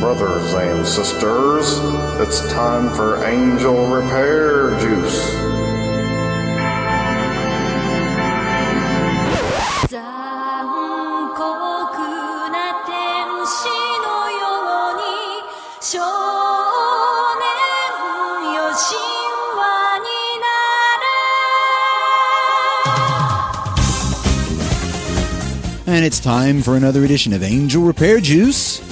Brothers and sisters, it's time for Angel Repair Juice. And it's time for another edition of Angel Repair Juice.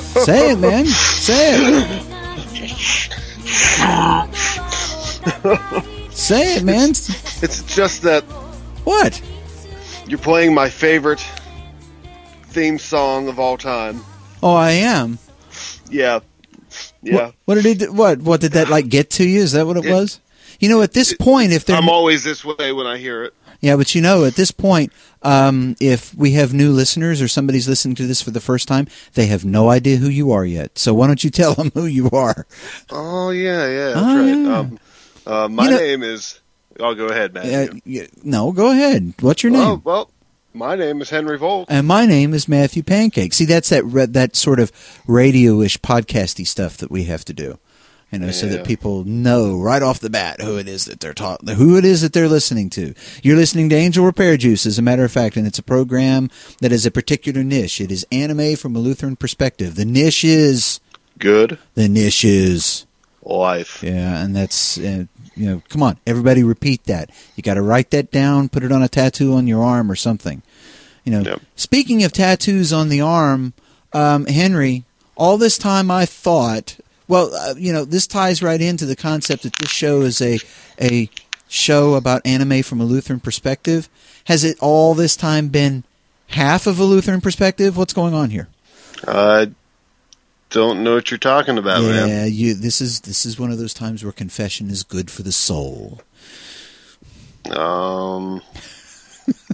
Say it, man. Say it. Say it, man. It's just that What? you're playing my favorite theme song of all time. Oh, I am. Yeah. Yeah. What, what did it? What? What did that like get to you? Is that what it It- was? You know, at this point, if they're I'm always this way when I hear it. Yeah, but you know, at this point, um, if we have new listeners or somebody's listening to this for the first time, they have no idea who you are yet. So why don't you tell them who you are? Oh yeah, yeah, that's Oh, right. yeah. Um, uh, my You know- name is. I'll go ahead, man. Uh, y- no, go ahead. What's your name? Oh well, my name is Henry Volk. And my name is Matthew Pancake. See, that's that re- that sort of radio-ish podcasty stuff that we have to do. You know, so that people know right off the bat who it is that they're taught, who it is that they're listening to. You're listening to Angel Repair Juice, as a matter of fact, and it's a program that is a particular niche. It is anime from a Lutheran perspective. The niche is Good the niche is life. yeah, and that's uh, you know, come on, everybody, repeat that. You got to write that down, put it on a tattoo on your arm or something. You know, Yep. speaking of tattoos on the arm, um, Henry, all this time I thought, well, uh, you know, this ties right into the concept that this show is a a show about anime from a Lutheran perspective. Has it all this time been half of a Lutheran perspective? What's going on here? I don't know what you're talking about, yeah, man. you. This is this is one of those times where confession is good for the soul. Um,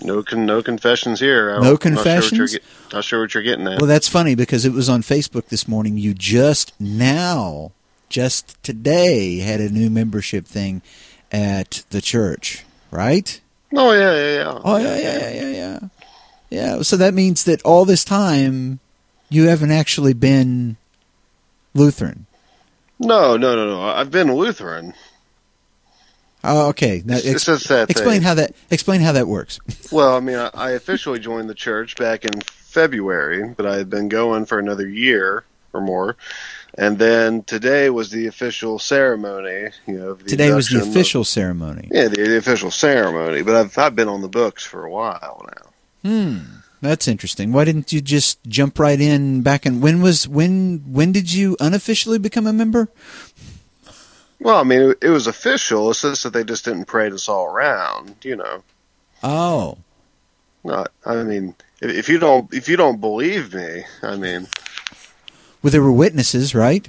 no, con- no confessions here. No don't- Not sure, what confessions? you're get- not sure what you're getting at. Well, that's funny because it was on Facebook this morning. You just now, just today, had a new membership thing at the church, right? oh yeah, yeah, yeah. Oh yeah, yeah, yeah, yeah, yeah. Yeah. So that means that all this time, you haven't actually been Lutheran. No, no, no, no. I've been Lutheran. Oh, okay. Now, It's ex- that explain how that explain how that works. Well, I mean, I, I officially joined the church back in February, but I had been going for another year or more. And then today was the official ceremony. You know, Today was the induction of- official ceremony. yeah, the, the official ceremony. But I've I've been on the books for a while now. Hmm. That's interesting. Why didn't you just jump right in back in when was when when did you unofficially become a member? Well, I mean, it, it was official. It's just that they just didn't parade us all around. You know, Oh. not. I mean, if, if you don't if you don't believe me, I mean, Well, there were witnesses, right?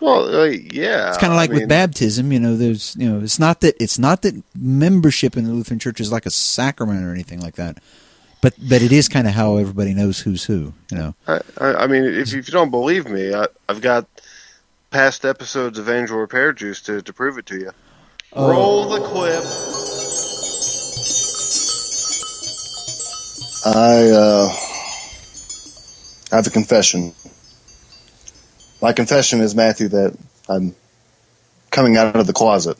well, uh, yeah. It's kind of I like mean, with baptism. You know, there's you know, it's not that it's not that membership in the Lutheran Church is like a sacrament or anything like that, but but it is kind of how everybody knows who's who. You know. I, I I mean, if, if you don't believe me, I, I've got past episodes of Angel Repair Juice to, to prove it to you. Oh. Roll the clip. I uh, have a confession. My confession is, Matthew, that I'm coming out of the closet.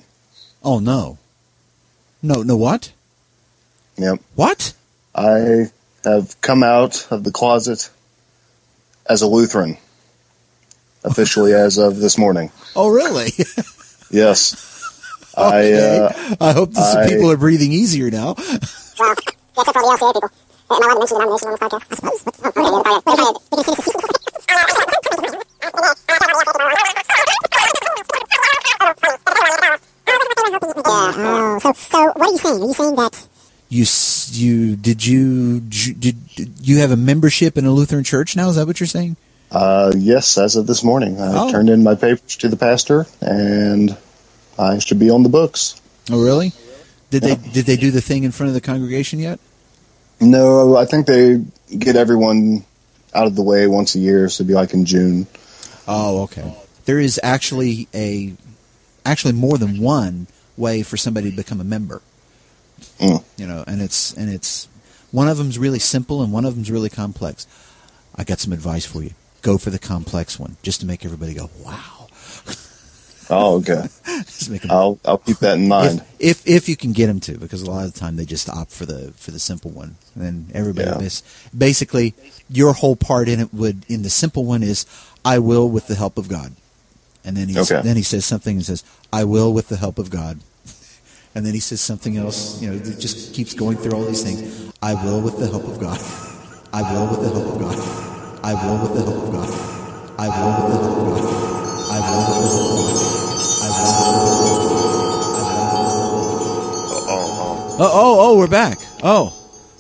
Oh no. No, no, what? Yep. What? I have come out of the closet as a Lutheran, officially as of this morning. Oh, really? Yes. I Okay. uh, I hope this I- people are breathing easier now. Yeah. So, so what are you saying? Are you saying that You you did you did you have a membership in a Lutheran church now? Is that what you're saying? Uh, yes, as of this morning, I Oh. turned in my papers to the pastor, and I should be on the books. Oh, really? Did they did they do the thing in front of the congregation yet? No, I think they get everyone out of the way once a year, so it'd be like in June. Oh, okay. There is actually a actually more than one way for somebody to become a member. Mm. You know, and it's and it's one of them's really simple and one of them's really complex. I got some advice for you. Go for the complex one, just to make everybody go, "Wow!" Oh, okay. Just make 'em- I'll I'll keep that in mind. if, if if you can get them to, because a lot of the time they just opt for the for the simple one, and then everybody Yeah. miss. Basically, your whole part in it would in the simple one is, "I will with the help of God," and then he Okay. then he says something and says, "I will with the help of God." And then he says something else, you know, it just keeps going through all these things. I will with the help of God. I will with the help of God. I will with the help of God. I will with the help of God. I will with the help of God. I will with the Oh, Oh, oh, oh, we're back. Oh,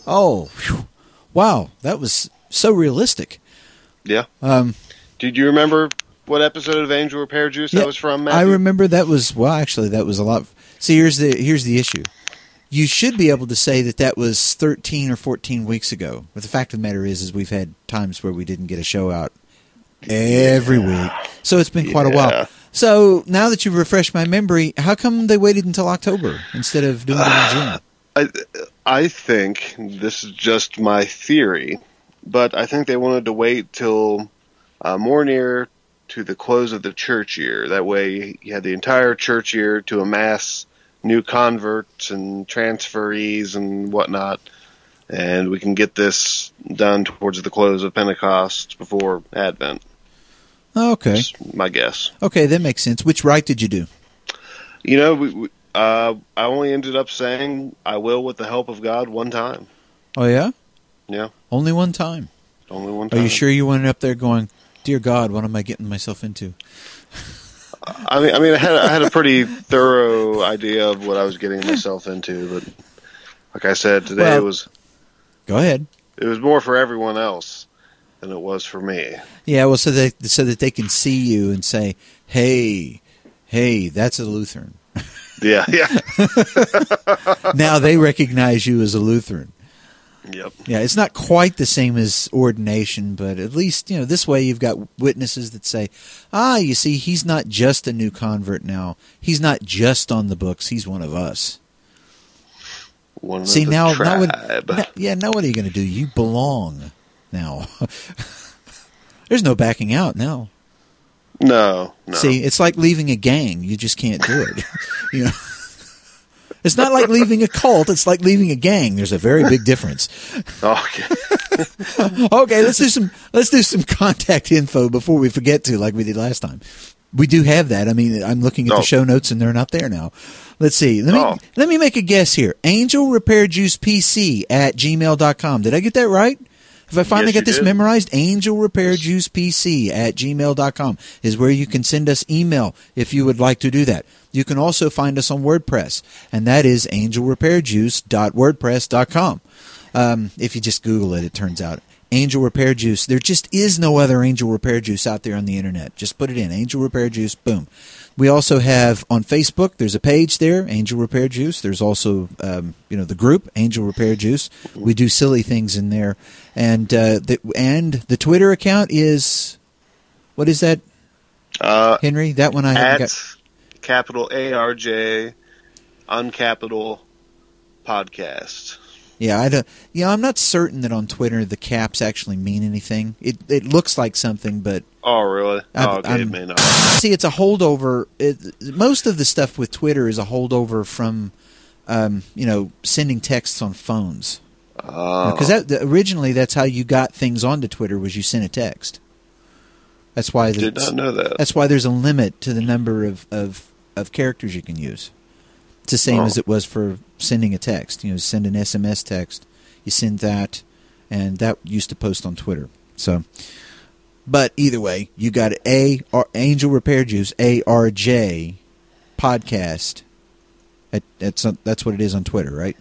oh, phew. wow, that was so realistic. yeah. Um, Did you remember what episode of Angel Repair Juice yeah, that was from? I remember that was well, actually, that was a lot. See, here's the here's the issue. You should be able to say that that was 13 or 14 weeks ago. But the fact of the matter is, is we've had times where we didn't get a show out every week, so it's been quite a while. So now that you've refreshed my memory, how come they waited until October instead of doing it in June? I I think this is just my theory, but I think they wanted to wait till uh, more near to the close of the church year. That way, you had the entire church year to amass new converts and transferees and whatnot, and we can get this done towards the close of Pentecost before Advent. Okay, my guess. okay, that makes sense. Which right did you do? You know, we, we, uh, I only ended up saying I will with the help of God one time. Oh yeah, Yeah, only one time. only one time. Are you sure you went up there going, "Dear God, what am I getting myself into?" I mean, I mean, I had I had a pretty thorough idea of what I was getting myself into, but like I said today, Well- it was Go ahead. it was more for everyone else than it was for me. Yeah, well, so that so that they can see you and say, "Hey, hey, that's a Lutheran." Yeah, yeah, now they recognize you as a Lutheran. Yep, Yeah, it's not quite the same as ordination, but at least you know this way you've got witnesses that say, "Ah, you see, he's not just a new convert now. He's not just on the books. He's one of us." one of See now, now tribe. what? now- yeah, now what are you going to do? You belong now. There's no backing out now. no, no, See, it's like leaving a gang. You just can't do it. you know, it's not like leaving a cult. It's like leaving a gang. There's a very big difference. okay, Okay, let's do some let's do some contact info before we forget to, like we did last time. We do have that. I mean, I'm looking at Oh. the show notes and they're not there now. Let's see. Let me Oh. let me make a guess here. Angel Repair Juice PC at gmail.com. Did I get that right? Have I finally Yes, got this did. memorized? Angel Repair Juice PC at gmail.com is where you can send us email if you would like to do that. You can also find us on WordPress, and that is angelrepairjuice.wordpress.com. Um, if you just Google it, it turns out. Angel Repair Juice. There just is no other Angel Repair Juice out there on the internet. Just put it in Angel Repair Juice. Boom. We also have on Facebook. There's a page there, Angel Repair Juice. There's also, um, you know, the group Angel Repair Juice. We do silly things in there, and uh, the and the Twitter account is what is that, uh, Henry? That one I at got. capital A R J, uncapital podcast. Yeah, I don't. Yeah, I'm not certain that on Twitter the caps actually mean anything. It it looks like something, but Oh, really? I'm- oh, okay, it may not. see, it's a holdover. It, most of the stuff with Twitter is a holdover from, um, you know, sending texts on phones. Oh, Because that originally that's how you got things onto Twitter was you sent a text. That's why did there's- not know that. that's why there's a limit to the number of, of, of characters you can use. It's the same Oh. as it was for sending a text. You know, send an SMS text. You send that, and that used to post on Twitter. So, but either way, you got a R, Angel Repair Juice ARJ podcast. At, that's that's what it is on Twitter, right?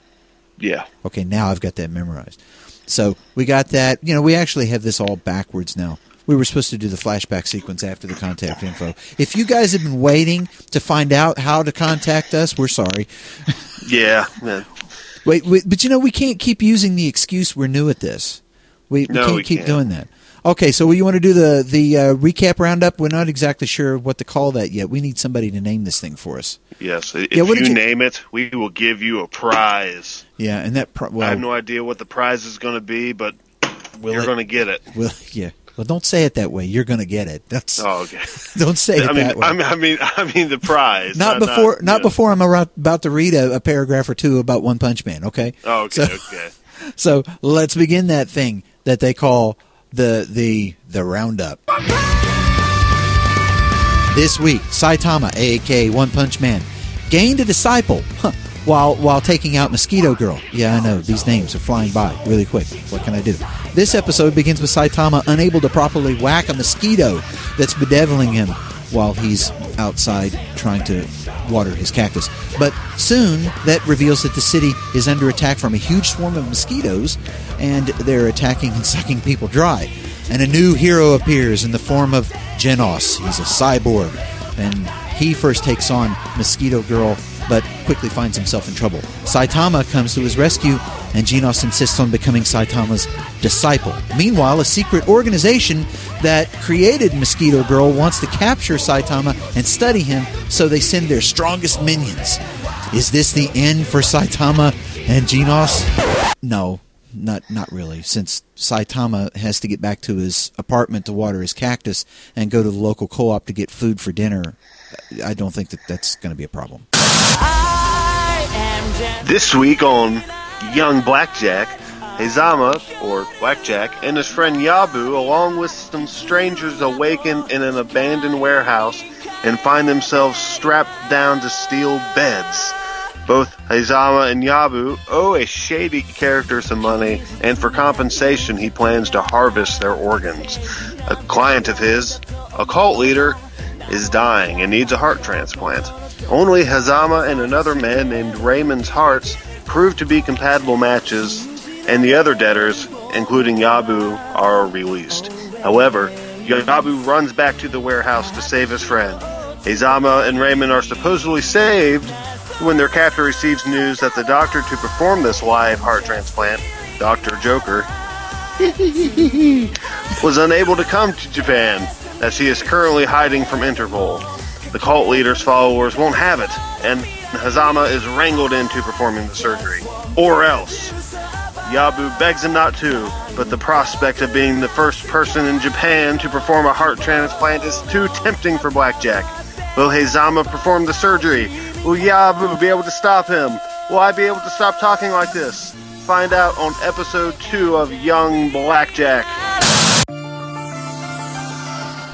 Yeah. Okay, now I've got that memorized. So we got that. You know, we actually have this all backwards now. We were supposed to do the flashback sequence after the contact info. If you guys have been waiting to find out how to contact us, we're sorry. Yeah. man. Wait, wait but you know, we can't keep using the excuse we're new at this. We, we No, can't we keep can't. doing that. Okay, so you want to do the the uh, recap roundup? We're not exactly sure what to call that yet. We need somebody to name this thing for us. Yes. If Yeah, you, you- name it, we will give you a prize. Yeah, and that pro- well, I have no idea what the prize is going to be, but You're going to get it. Well, yeah. Well, don't say it that way. You're going to get it. That's Oh, okay. don't say it I mean, that way. I mean, I mean, I mean the prize. not before, not, yeah. before I'm about, about to read a, a paragraph or two about One Punch Man. Okay. Oh, okay, So- okay. So let's begin that thing that they call the the the roundup. This week, Saitama, aka One Punch Man, gained a disciple huh, while while taking out Mosquito Girl. Yeah, I know these names are flying by really quick. What can I do? This episode begins with Saitama unable to properly whack a mosquito that's bedeviling him while he's outside trying to water his cactus. But soon, that reveals that the city is under attack from a huge swarm of mosquitoes, and they're attacking and sucking people dry. And a new hero appears in the form of Genos. He's a cyborg, and he first takes on Mosquito Girl, but quickly finds himself in trouble. Saitama comes to his rescue, and Genos insists on becoming Saitama's disciple. Meanwhile, a secret organization that created Mosquito Girl wants to capture Saitama and study him, so they send their strongest minions. Is this the end for Saitama and Genos? No, not not really. Since Saitama has to get back to his apartment to water his cactus and go to the local co-op to get food for dinner, I don't think that that's going to be a problem. This week on Young Blackjack, Hazama, or Blackjack, and his friend Yabu, along with some strangers, awaken in an abandoned warehouse and find themselves strapped down to steel beds. Both Hazama and Yabu owe a shady character some money, and for compensation, he plans to harvest their organs. A client of his, a cult leader, is dying and needs a heart transplant. Only Hazama and another man named Raymond's hearts prove to be compatible matches, and the other debtors, including Yabu, are released. However, Yabu runs back to the warehouse to save his friend. Hazama and Raymond are supposedly saved when their captor receives news that the doctor to perform this live heart transplant, Dr. Joker, was unable to come to Japan as he is currently hiding from Interpol. The cult leader's followers won't have it, and Hazama is wrangled into performing the surgery. Or else. Yabu begs him not to, but the prospect of being the first person in Japan to perform a heart transplant is too tempting for Blackjack. Will Hazama perform the surgery? Will Yabu be able to stop him? Will I be able to stop talking like this? Find out on episode 2 of Young Blackjack.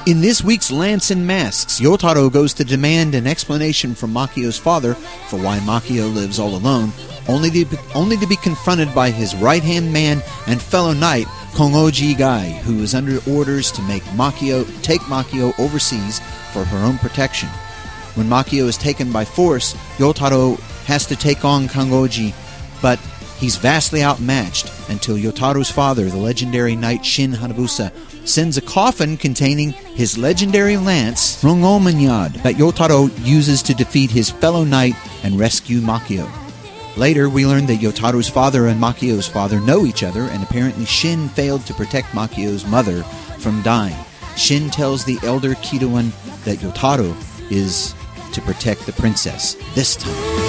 In this week's Lance and Masks, Yotaro goes to demand an explanation from Makio's father for why Makio lives all alone, only to be, only to be confronted by his right-hand man and fellow knight, Kongoji Gai, who is under orders to make Makio take Makio overseas for her own protection. When Makio is taken by force, Yotaro has to take on Kongoji, but he's vastly outmatched until Yotaro's father, the legendary knight Shin Hanabusa, sends a coffin containing his legendary lance, Rhongomyniad, that Yotaro uses to defeat his fellow knight and rescue Makio. Later, we learn that Yotaro's father and Makio's father know each other, and apparently Shin failed to protect Makio's mother from dying. Shin tells the elder Kidouin that Yotaro is to protect the princess this time.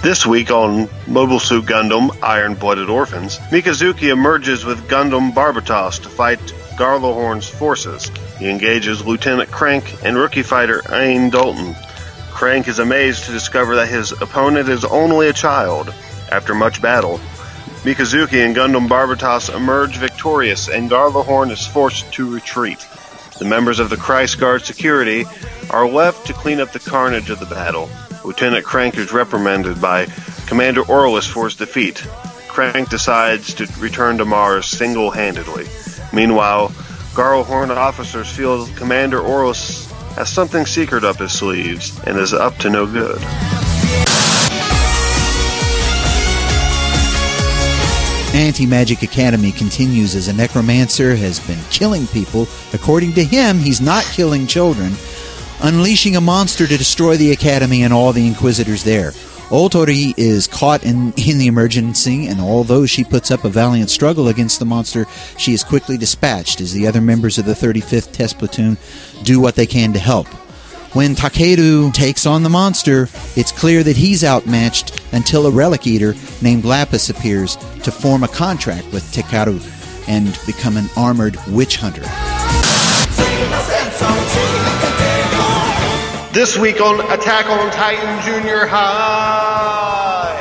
This week on Mobile Suit Gundam Iron Blooded Orphans, Mikazuki emerges with Gundam Barbatos to fight Gjallarhorn's forces. He engages Lieutenant Crank and rookie fighter Ein Dalton. Crank is amazed to discover that his opponent is only a child. After much battle, Mikazuki and Gundam Barbatos emerge victorious, and Gjallarhorn is forced to retreat. The members of the Chryse Guard security are left to clean up the carnage of the battle. Lieutenant Crank is reprimanded by Commander Orlis for his defeat. Crank decides to return to Mars single handedly. Meanwhile, Gjallarhorn officers feel Commander Orlis has something secret up his sleeves and is up to no good. Anti Magic Academy continues as a necromancer has been killing people. According to him, he's not killing children, unleashing a monster to destroy the academy and all the inquisitors there. Otori is caught in, in the emergency, and although she puts up a valiant struggle against the monster, she is quickly dispatched as the other members of the 35th Test Platoon do what they can to help. When Takeru takes on the monster, it's clear that he's outmatched until a relic eater named Lapis appears to form a contract with Takeru and become an armored witch hunter. This week on Attack on Titan Junior High,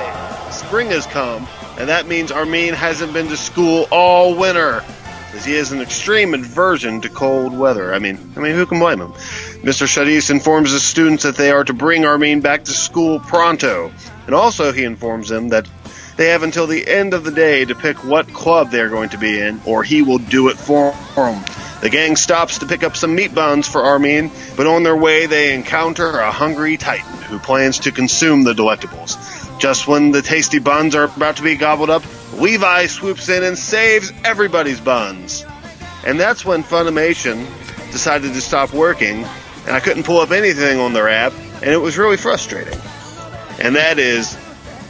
spring has come, and that means Armin hasn't been to school all winter, as he has an extreme aversion to cold weather. I mean, I mean, who can blame him? Mr. Shadis informs the students that they are to bring Armin back to school pronto, and also he informs them that they have until the end of the day to pick what club they are going to be in, or he will do it for them. The gang stops to pick up some meat buns for Armin, but on their way they encounter a hungry Titan who plans to consume the delectables. Just when the tasty buns are about to be gobbled up, Levi swoops in and saves everybody's buns. And that's when Funimation decided to stop working, and I couldn't pull up anything on their app, and it was really frustrating. And that is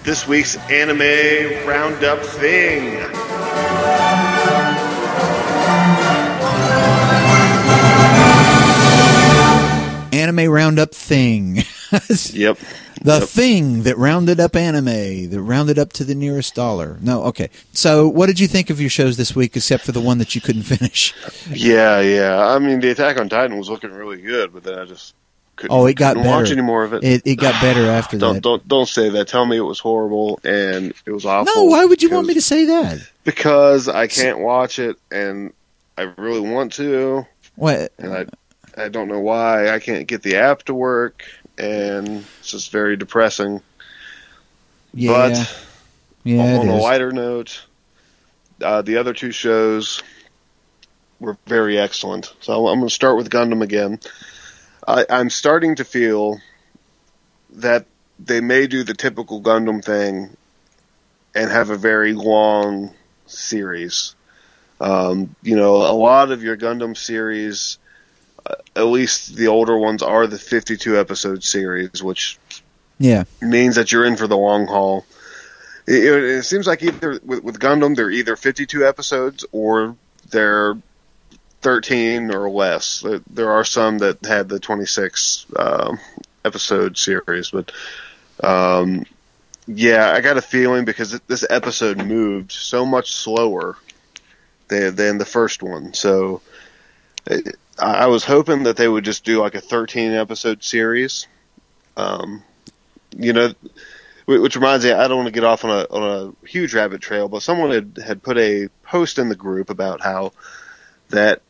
this week's anime roundup thing. Anime roundup thing. Yep. The Yep. thing that rounded up anime, that rounded up to the nearest dollar. No, okay. So, what did you think of your shows this week, except for the one that you couldn't finish? Yeah, yeah. I mean, the Attack on Titan was looking really good, but then I just couldn't, Oh, it got better. watch any more of it. It, it got better after don't that. don't don't say that. Tell me it was horrible and it was awful. No, why would you want me to say that? Because I can't watch it and I really want to, What? and I I don't know why I can't get the app to work, and it's just very depressing. Yeah, But yeah, it on a lighter note, uh, the other two shows were very excellent. So I'm going to start with Gundam again. I, I'm starting to feel that they may do the typical Gundam thing and have a very long series. Um, you know, a lot of your Gundam series, at least the older ones, are the 52 episode series, which Yeah, means that you're in for the long haul. It, it, it seems like either with, with Gundam, they're either 52 episodes or they're 13 or less. There, there are some that had the 26 um, episode series, but um, yeah, I got a feeling because this episode moved so much slower than, than the first one. So it, I was hoping that they would just do like a 13 episode series. Um, you know, which reminds me, I don't want to get off on a on a huge rabbit trail, but someone had had put a post in the group about how that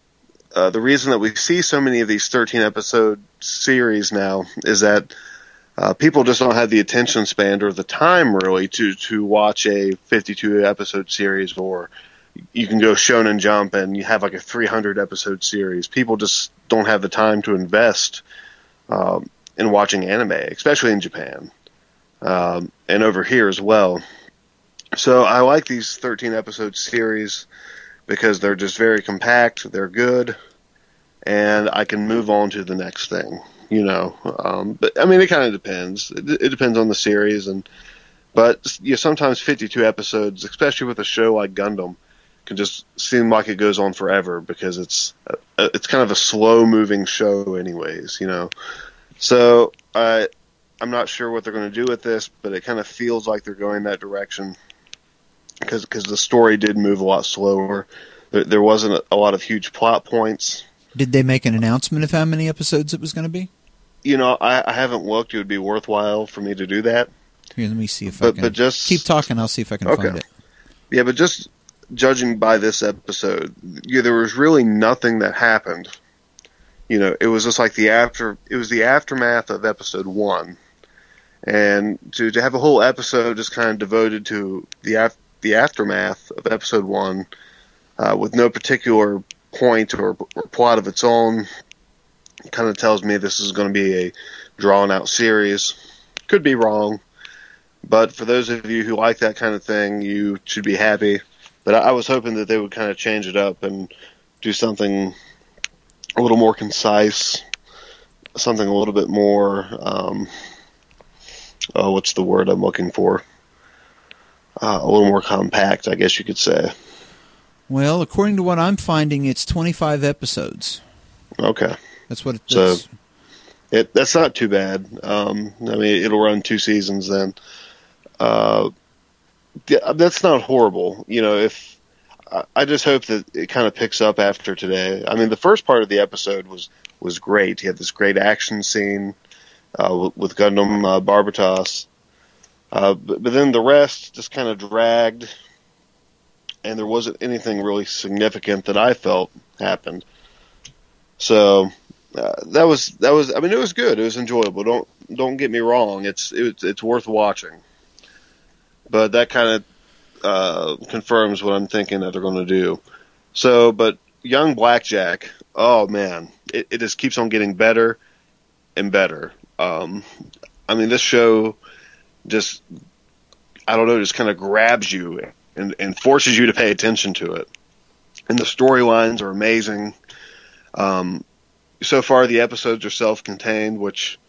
uh, the reason that we see so many of these 13 episode series now is that uh, people just don't have the attention span or the time really to to watch a 52 episode series or you can go Shonen Jump and you have like a 300 episode series. People just don't have the time to invest um, in watching anime, especially in Japan um, and over here as well. So I like these 13 episode series because they're just very compact, they're good, and I can move on to the next thing. You know, um, but I mean, it kind of depends. It, it depends on the series, and but you know, sometimes 52 episodes, especially with a show like Gundam, can just seem like it goes on forever because it's uh, it's kind of a slow moving show, anyways. You know, so I I'm not sure what they're going to do with this, but it kind of feels like they're going that direction because because the story did move a lot slower. There, there wasn't a, a lot of huge plot points. did they make an announcement of how many episodes it was going to be? You know, I, I haven't looked. It would be worthwhile for me to do that. Here, let me see if I can. but just keep talking. I'll see if I can Okay. find it. Yeah, but just judging by this episode, yeah, there was really nothing that happened. You know, it was just like the after. It was the aftermath of episode one, and to to have a whole episode just kind of devoted to the af- the aftermath of episode one, uh, with no particular point or, or plot of its own, kind of tells me this is going to be a drawn out series. Could be wrong, but for those of you who like that kind of thing, you should be happy. But I, I was hoping that they would kind of change it up and do something a little more concise, something a little bit more. Um, oh, what's the word I'm looking for? Uh, a little more compact, I guess you could say. Well, according to what I'm finding, it's 25 episodes. Okay. That's what it So- It that's not too bad. Um, I mean, it'll run two seasons then. Uh, that's not horrible. You know, if I- just hope that it kind of picks up after today. I mean, the first part of the episode was was great. He had this great action scene uh, with, Gundam uh, Barbatos, uh, but, but then the rest just kind of dragged, and there wasn't anything really significant that I felt happened. So uh, that was that was. I mean, it was good. It was enjoyable. Don't don't get me wrong. It's it's it's worth watching. But that kind of uh, confirms what I'm thinking that they're going to do. So, but young Blackjack, oh man, it, it just keeps on getting better and better. Um, I mean, this show just, I don't know, just kind of grabs you and, and forces you to pay attention to it. And the storylines are amazing. Um, so far, the episodes are self-contained, which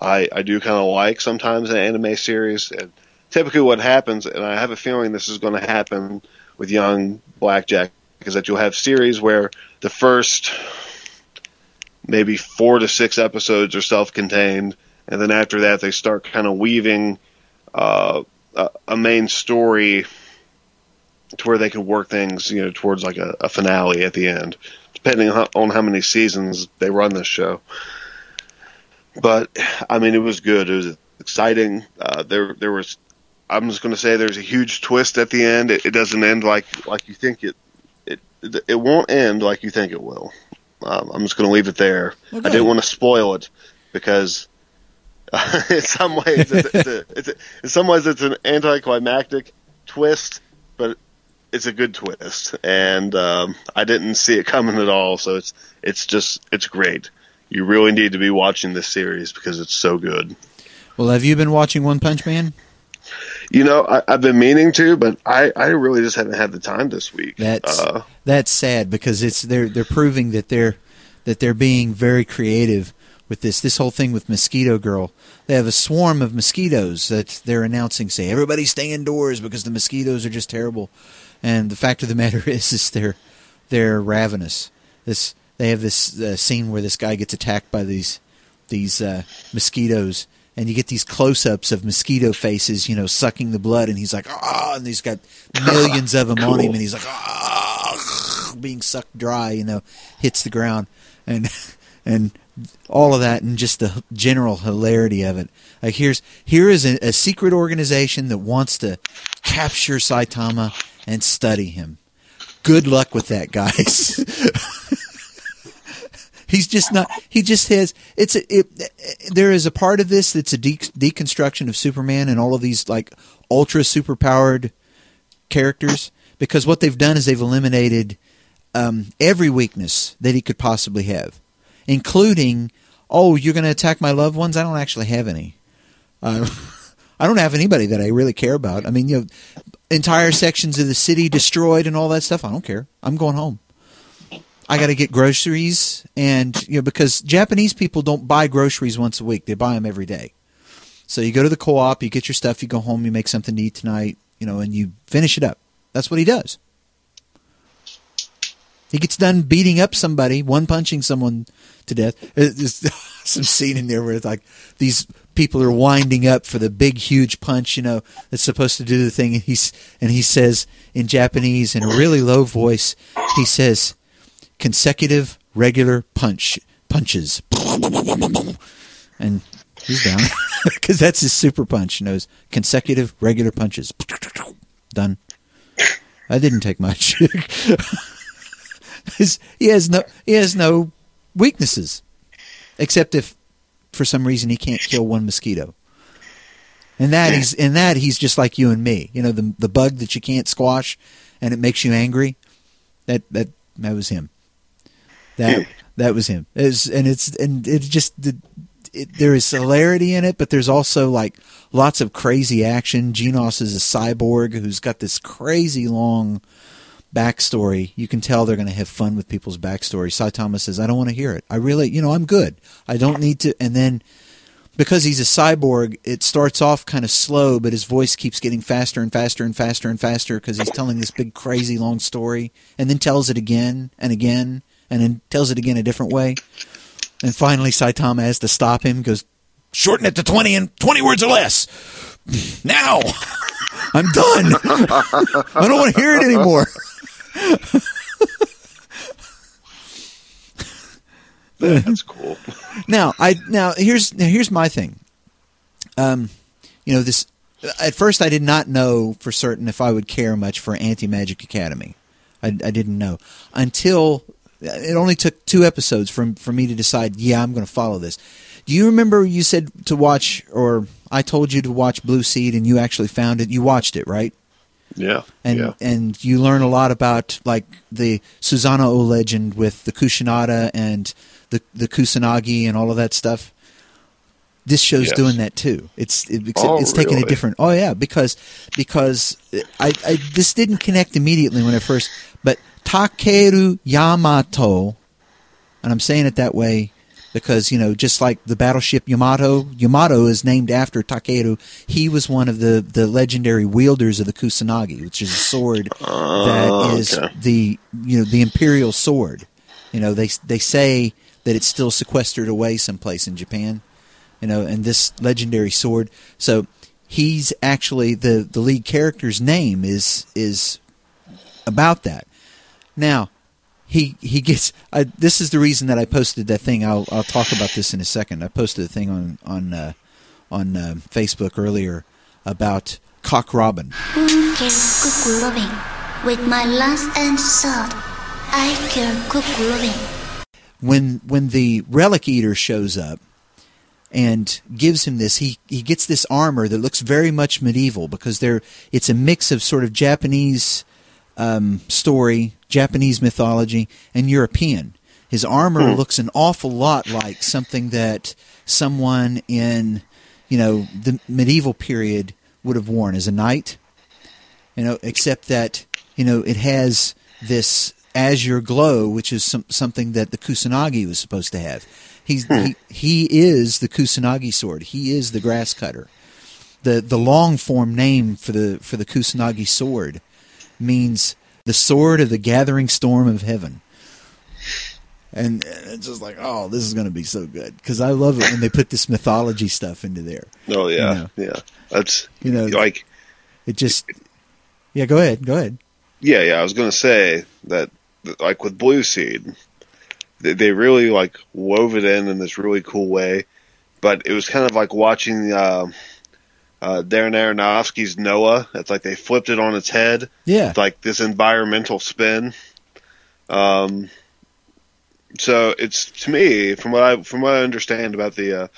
I, I do kind of like sometimes in anime series. And typically, what happens, and I have a feeling this is going to happen with Young Blackjack, is that you'll have series where the first maybe four to six episodes are self-contained, and then after that, they start kind of weaving uh, a, main story to where they can work things, you know, towards like a, a finale at the end, depending on how, on how many seasons they run this show. But I mean, it was good. It was exciting. Uh, there, there was. I'm just going to say there's a huge twist at the end. It, it doesn't end like like you think it. It it won't end like you think it will. Um, I'm just going to leave it there. I didn't want to spoil it because in some ways, it's, it's, a, it's a, in some ways, it's an anticlimactic twist, but it's a good twist, and um, I didn't see it coming at all. So it's it's just it's great. You really need to be watching this series because it's so good. Well, have you been watching One Punch Man? You know, I, I've been meaning to, but I, I really just haven't had the time this week. That's uh, that's sad because it's they're they're proving that they're that they're being very creative with this this whole thing with Mosquito Girl. They have a swarm of mosquitoes that they're announcing, say everybody stay indoors because the mosquitoes are just terrible. And the fact of the matter is, is they're they're ravenous. This they have this uh, scene where this guy gets attacked by these these uh, mosquitoes, and you get these close-ups of mosquito faces, you know, sucking the blood, and he's like, ah, and he's got millions of them on him, and he's like, ah, being sucked dry, you know, hits the ground, and and all of that, and just the general hilarity of it. Like here's here is a, a secret organization that wants to capture Saitama and study him. Good luck with that, guys. He's just not. He just has. It's a. It, there is a part of this that's a de- deconstruction of Superman and all of these like ultra superpowered characters because what they've done is they've eliminated um, every weakness that he could possibly have, including oh, you're going to attack my loved ones. I don't actually have any. Uh, I don't have anybody that I really care about. I mean, you know, entire sections of the city destroyed and all that stuff. I don't care. I'm going home. I got to get groceries, and you know because Japanese people don't buy groceries once a week; they buy them every day. So you go to the co-op, you get your stuff, you go home, you make something to eat tonight, you know, and you finish it up. That's what he does. He gets done beating up somebody, one punching someone to death. There's some scene in there where it's like these people are winding up for the big, huge punch, you know, that's supposed to do the thing. And he's and he says in Japanese in a really low voice, he says, "Consecutive regular punch punches," and he's down because that's his super punch. You know, consecutive regular punches. Done. I didn't take much. He has no he has no weaknesses, except if for some reason he can't kill one mosquito. And that he's in that he's just like you and me. You know the the bug that you can't squash, and it makes you angry. That that that was him. That that was him. It and it's and it just the, it, there is hilarity in it, but there's also like lots of crazy action. Genos is a cyborg who's got this crazy long backstory. You can tell they're going to have fun with people's backstory. Saitama says, "I don't want to hear it. I really, you know, I'm good. I don't need to." And then because he's a cyborg, it starts off kind of slow, but his voice keeps getting faster and faster and faster and faster because he's telling this big, crazy, long story, and then tells it again and again, and then tells it again a different way. And finally, Saitama has to stop him. Goes, shorten it to twenty and twenty words or less. Now, I'm done. I don't want to hear it anymore. That's cool. Now, I now here's now here's my thing. Um, you know this. At first, I did not know for certain if I would care much for Anti Magic Academy. I, I didn't know until it only took two episodes for for me to decide. Yeah, I'm going to follow this. Do you remember you said to watch, or I told you to watch Blue Seed, and you actually found it? You watched it, right? Yeah. and yeah. and you learn a lot about like the Susanoo legend with the Kushinada and the the Kusanagi and all of that stuff. This show's Yes. doing that too. It's it, except Oh, it's taking a different. Oh yeah, because because I, I this didn't connect immediately when I first, but Takeru Yamato, and I'm saying it that way because you know just like the battleship Yamato, Yamato is named after Takeru. He was one of the the legendary wielders of the Kusanagi, which is a sword that oh, is okay. the you know the imperial sword. You know they they say that it's still sequestered away someplace in Japan. You know, and this legendary sword. So he's actually the the lead character's name is is about that. Now, he he gets. I, this is the reason that I posted that thing. I'll I'll talk about this in a second. I posted a thing on on uh, on uh, Facebook earlier about Cock Robin. With my lance and sword, I can cook loving. when when the relic eater shows up and gives him this he he gets this armor that looks very much medieval because there it's a mix of sort of Japanese um, story Japanese mythology and European his armor looks an awful lot like something that someone in you know the medieval period would have worn as a knight you know, except that you know it has this azure glow, which is some, something that the Kusanagi was supposed to have. He's he, he is the Kusanagi sword. He is the grass cutter. the The long form name for the for the Kusanagi sword means the sword of the gathering storm of heaven. And it's just like, oh, this is going to be so good because I love it when they put this mythology stuff into there. Oh yeah, know. yeah. That's You know, like It just, yeah. Go ahead, go ahead. yeah, yeah. I was gonna say that like with Blue Seed, they, they really like wove it in in this really cool way. But it was kind of like watching uh, uh, Darren Aronofsky's Noah. It's like they flipped it on its head. Yeah, It's like this environmental spin. Um, so it's to me, from what I from what I understand about the uh,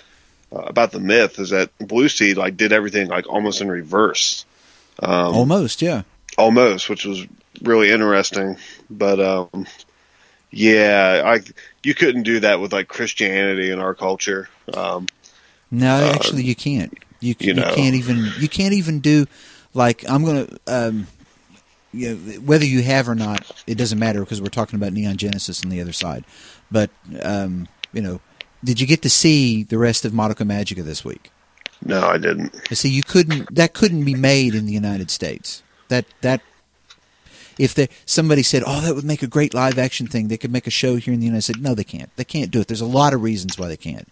uh, about the myth, is that Blue Seed like did everything like almost in reverse, um, almost. Yeah. almost, which was really interesting. But um, yeah, I you couldn't do that with like Christianity in our culture. Um, No, actually, you can't. You, you you, know. can't even. You can't even do like I'm gonna. Um, you know, whether you have or not, it doesn't matter because we're talking about Neon Genesis on the other side. But um, you know, did you get to see the rest of Madoka Magica this week? no, I didn't. See, you couldn't. That couldn't be made in the United States. That that. If they, somebody said, "Oh, that would make a great live action thing," they could make a show here in the United States. No, they can't. They can't do it. There's a lot of reasons why they can't,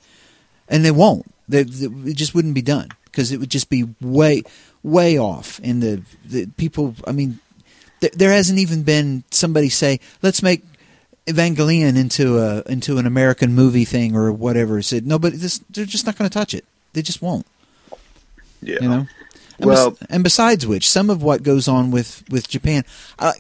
and they won't. They, they- it just wouldn't be done because it would just be way, way off. And the, the people, I mean, th- there hasn't even been somebody say, "Let's make Evangelion into a into an American movie thing or whatever." Said nobody. This, they're just not going to touch it. They just won't. Yeah. You know. And Well- bes- and besides which, some of what goes on with with Japan. Uh,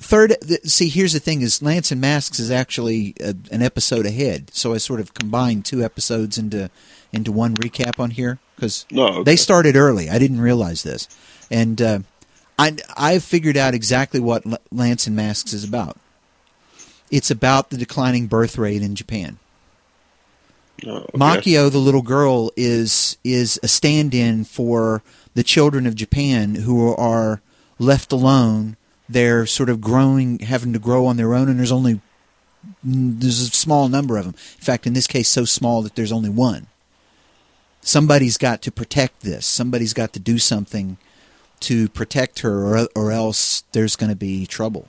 third, th- see, here's the thing: is Lance and Masks is actually a, an episode ahead. So I sort of combined two episodes into into one recap on here because No, okay. they started early. I didn't realize this, and uh, I I've figured out exactly what L- Lance and Masks is about. It's about the declining birth rate in Japan. Oh, okay. Makio, the little girl, is is a stand-in for the children of Japan who are left alone. They're sort of growing, having to grow on their own, and there's only there's a small number of them. In fact, in this case, so small that there's only one. Somebody's got to protect this. Somebody's got to do something to protect her, or or else there's going to be trouble.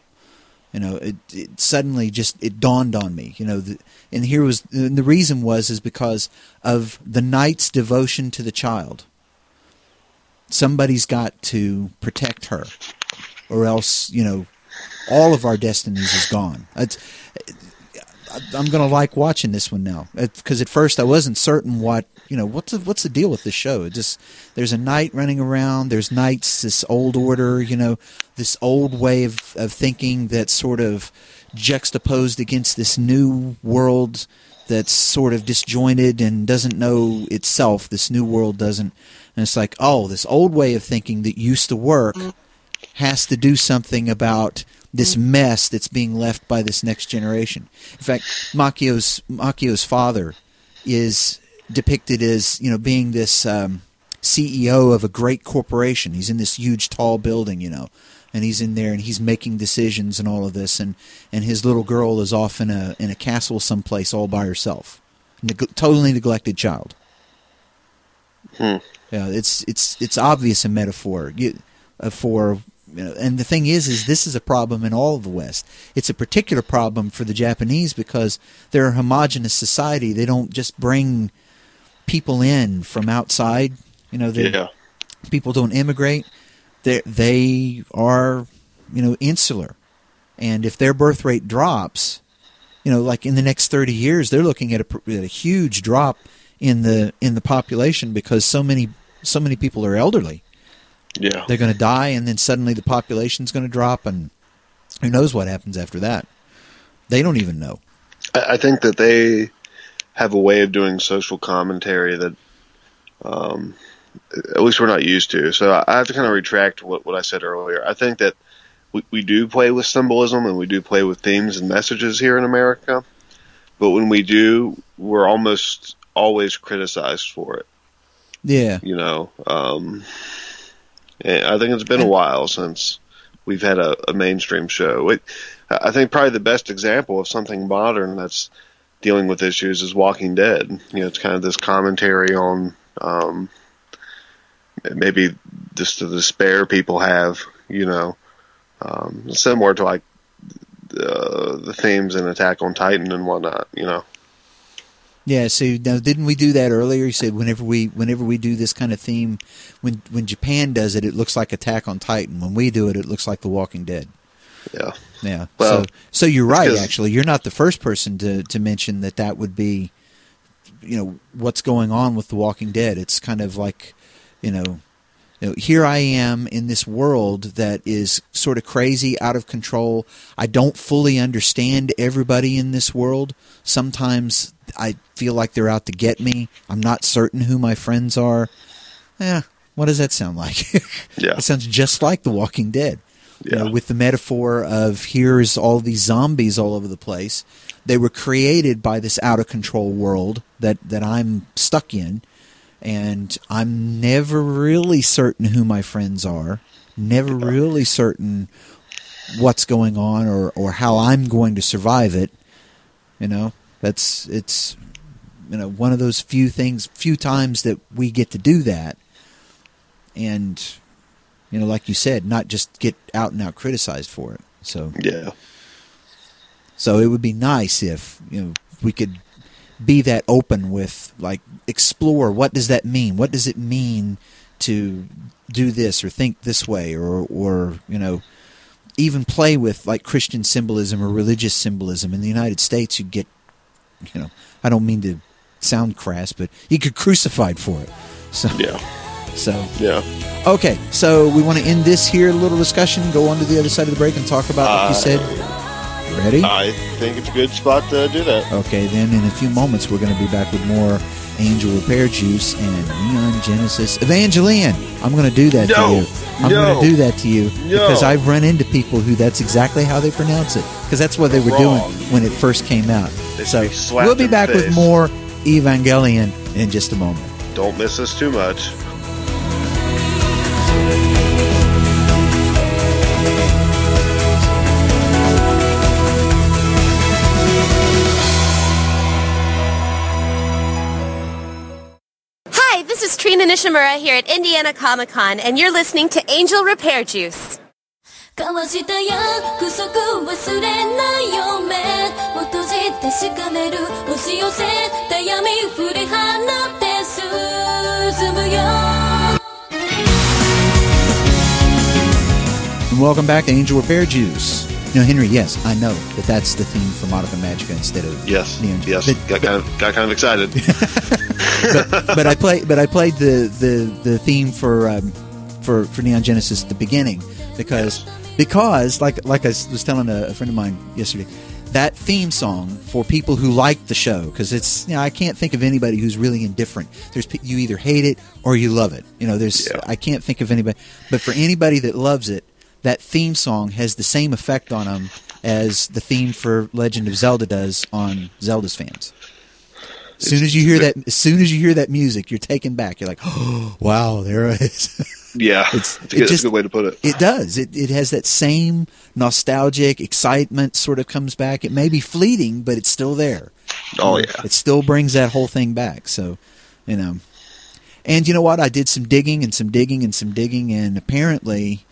You know, it, it suddenly just it dawned on me. You know, the, and here was and the reason was is because of the knight's devotion to the child. Somebody's got to protect her, or else you know, all of our destinies is gone. It's, I'm going to like watching this one now because at first I wasn't certain what you know what's the, what's the deal with this show. It just there's a knight running around. There's knights, this old order, you know, this old way of, of thinking that's sort of juxtaposed against this new world that's sort of disjointed and doesn't know itself. This new world doesn't, and it's like oh, this old way of thinking that used to work has to do something about this mess that's being left by this next generation. In fact, Makio's Makio's father is depicted as you know being this um, CEO of a great corporation. He's in this huge tall building, you know, and he's in there and he's making decisions and all of this, and and his little girl is off in a in a castle someplace all by herself, Neg- totally neglected child. Hmm. Yeah, it's it's it's obvious a metaphor you, uh, for you know, and the thing is, is this is a problem in all of the West. It's a particular problem for the Japanese because they're a homogenous society. They don't just bring people in from outside. You know, Yeah. people don't immigrate. They they are, you know, insular, and if their birth rate drops, you know, like in the next thirty years, they're looking at a, at a huge drop in the in the population because so many so many people are elderly Yeah. they're going to die, and then suddenly the population's going to drop, and who knows what happens after that? They don't even know. I, I think that they have a way of doing social commentary that, um, at least we're not used to. So I I have to kind of retract what, what I said earlier. I think that we, we do play with symbolism and we do play with themes and messages here in America, but when we do, we're almost always criticized for it. Yeah, You know, um, I think it's been a while since we've had a, a mainstream show. It, I think probably the best example of something modern that's dealing with issues is Walking Dead. You know, it's kind of this commentary on um, maybe just the despair people have. You know, um, similar to like the, the themes in Attack on Titan and whatnot. You know, yeah. So now, didn't we do that earlier? You said whenever we whenever we do this kind of theme, when when Japan does it, it looks like Attack on Titan. When we do it, it looks like The Walking Dead. yeah. Yeah. Well, so so you're right. Actually, you're not the first person to to mention that that would be, you know, what's going on with The Walking Dead. It's kind of like, you know, you know, here I am in this world that is sort of crazy, out of control. I don't fully understand everybody in this world. Sometimes I feel like they're out to get me. I'm not certain who my friends are. Yeah, what does that sound like? Yeah. it sounds just like The Walking Dead. You know, Yeah. with the metaphor of here's all these zombies all over the place. They were created by this out of control world that, that I'm stuck in, and I'm never really certain who my friends are, never really certain what's going on or, or how I'm going to survive it. You know, that's it's you know one of those few things, few times that we get to do that, and you know, like you said, not just get out and out criticized for it. So, Yeah. so it would be nice if you know we could be that open with like explore what does that mean? What does it mean to do this or think this way or or you know even play with like Christian symbolism or religious symbolism in the United States you get you know I don't mean to sound crass but he get crucified for it. So Yeah. so Yeah. Okay, so we want to end this here little discussion, go on to the other side of the break and talk about like you uh, said. Ready? I think it's a good spot to do that. Okay, then in a few moments we're going to be back with more Angel Repair Juice and Neon Genesis Evangelion. I'm going to do that No. to you. I'm No. going to do that to you No. because I've run into people who that's exactly how they pronounce it because that's what they were Wrong. doing when it first came out. They so we'll be back with more Evangelion in just a moment. Don't miss us too much. Nishimura here at Indiana Comic Con, and you're listening to Angel Repair Juice. 交わした約束忘れないよ目を閉じてしかめる押し寄せた闇振り放って進むよ And welcome back to Angel Repair Juice. No, Henry, yes, I know that that's the theme for Madoka Magica instead of Yes, Neon yes. But, got kind of got kind of excited. but I play, but I played the the, the theme for um, for for Neon Genesis at the beginning because because like like I was telling a, a friend of mine yesterday, that theme song for people who like the show because it's you know I can't think of anybody who's really indifferent. There's you either hate it or you love it. You know, there's Yeah. I can't think of anybody, but for anybody that loves it, that theme song has the same effect on them as the theme for Legend of Zelda does on Zelda's fans. As soon as you hear that, as soon as you hear that music, you're taken back. You're like, "Oh, wow, there it is." yeah, It's- it just- a good way to put it. it does. It it has that same nostalgic excitement. Sort of comes back. It may be fleeting, but it's still there. Oh yeah, it still brings that whole thing back. So, you know, and you know what? I did some digging and some digging and some digging, and apparently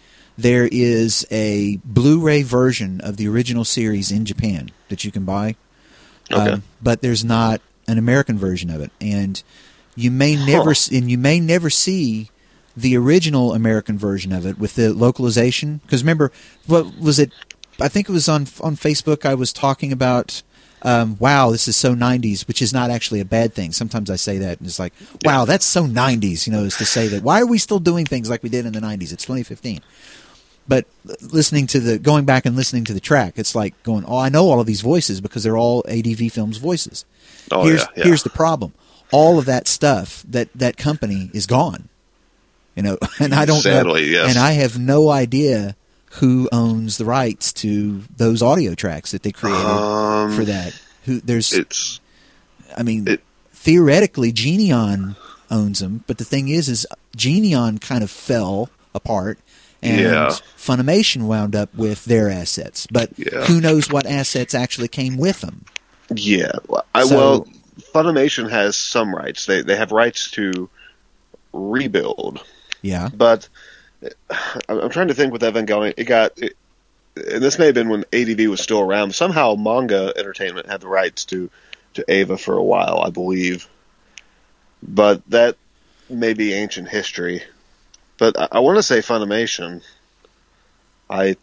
there is a Blu-ray version of the original series in Japan that you can buy. Okay. Um, but there's not an American version of it, and you may never s and you may never see the original American version of it with the localization. Because remember, what was it? I think it was on on Facebook. I was talking about. Um, wow, this is so 90s, which is not actually a bad thing. Sometimes I say that and it's like, wow, that's so 90s, you know, is to say that. Why are we still doing things like we did in the 90s? It's 2015 but listening to the going back and listening to the track it's like going oh i know all of these voices because they're all adv films voices Oh, here's yeah, yeah. here's the problem all of that stuff that that company is gone you know and i don't know Sadly, yes. and i have no idea who owns the rights to those audio tracks that they created Um, for that who there's it's I mean, It- theoretically, Geneon owns them, but the thing is, is Geneon kind of fell apart, and Yeah. Funimation wound up with their assets. But Yeah. who knows what assets actually came with them? yeah. Well, I, So- well, Funimation has some rights. They they have rights to rebuild, Yeah, but I'm I'm trying to think with Evangelion. It got. It, and this may have been when ADV was still around. Somehow, Manga Entertainment had the rights to to Eva for a while, I believe. But that may be ancient history. But I, I want to say Funimation. I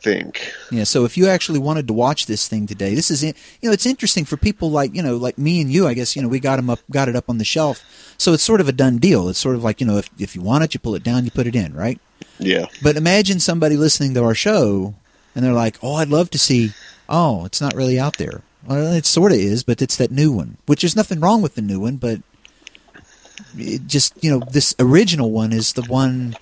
think. yeah. So if you actually wanted to watch this thing today, this is in- you know it's interesting for people like you know like me and you. I guess you know we got 'em up, got it up on the shelf, so it's sort of a done deal. It's sort of like you know if if you want it, you pull it down, you put it in, right? Yeah. But imagine somebody listening to our show and they're like, "Oh, I'd love to see." Oh, it's not really out there. Well, it sort of is, but it's that new one. Which there's nothing wrong with the new one, but it just you know this original one is the one.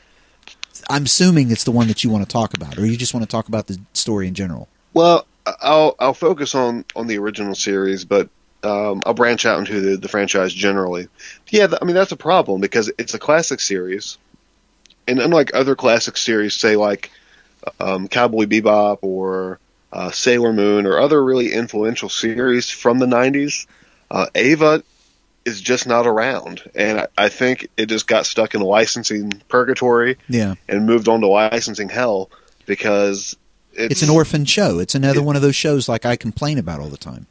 I'm assuming it's the one that you want to talk about, or you just want to talk about the story in general. Well, I'll I'll focus on on the original series, but um, I'll branch out into the, the franchise generally. Yeah, I mean that's a problem because it's a classic series, and unlike other classic series, say like um, Cowboy Bebop or uh, Sailor Moon or other really influential series from the '90s, uh, Eva is just not around, and I, I think it just got stuck in licensing purgatory Yeah, and moved on to licensing hell because it's, it's an orphan show. It's another one of those shows like I complain about all the time.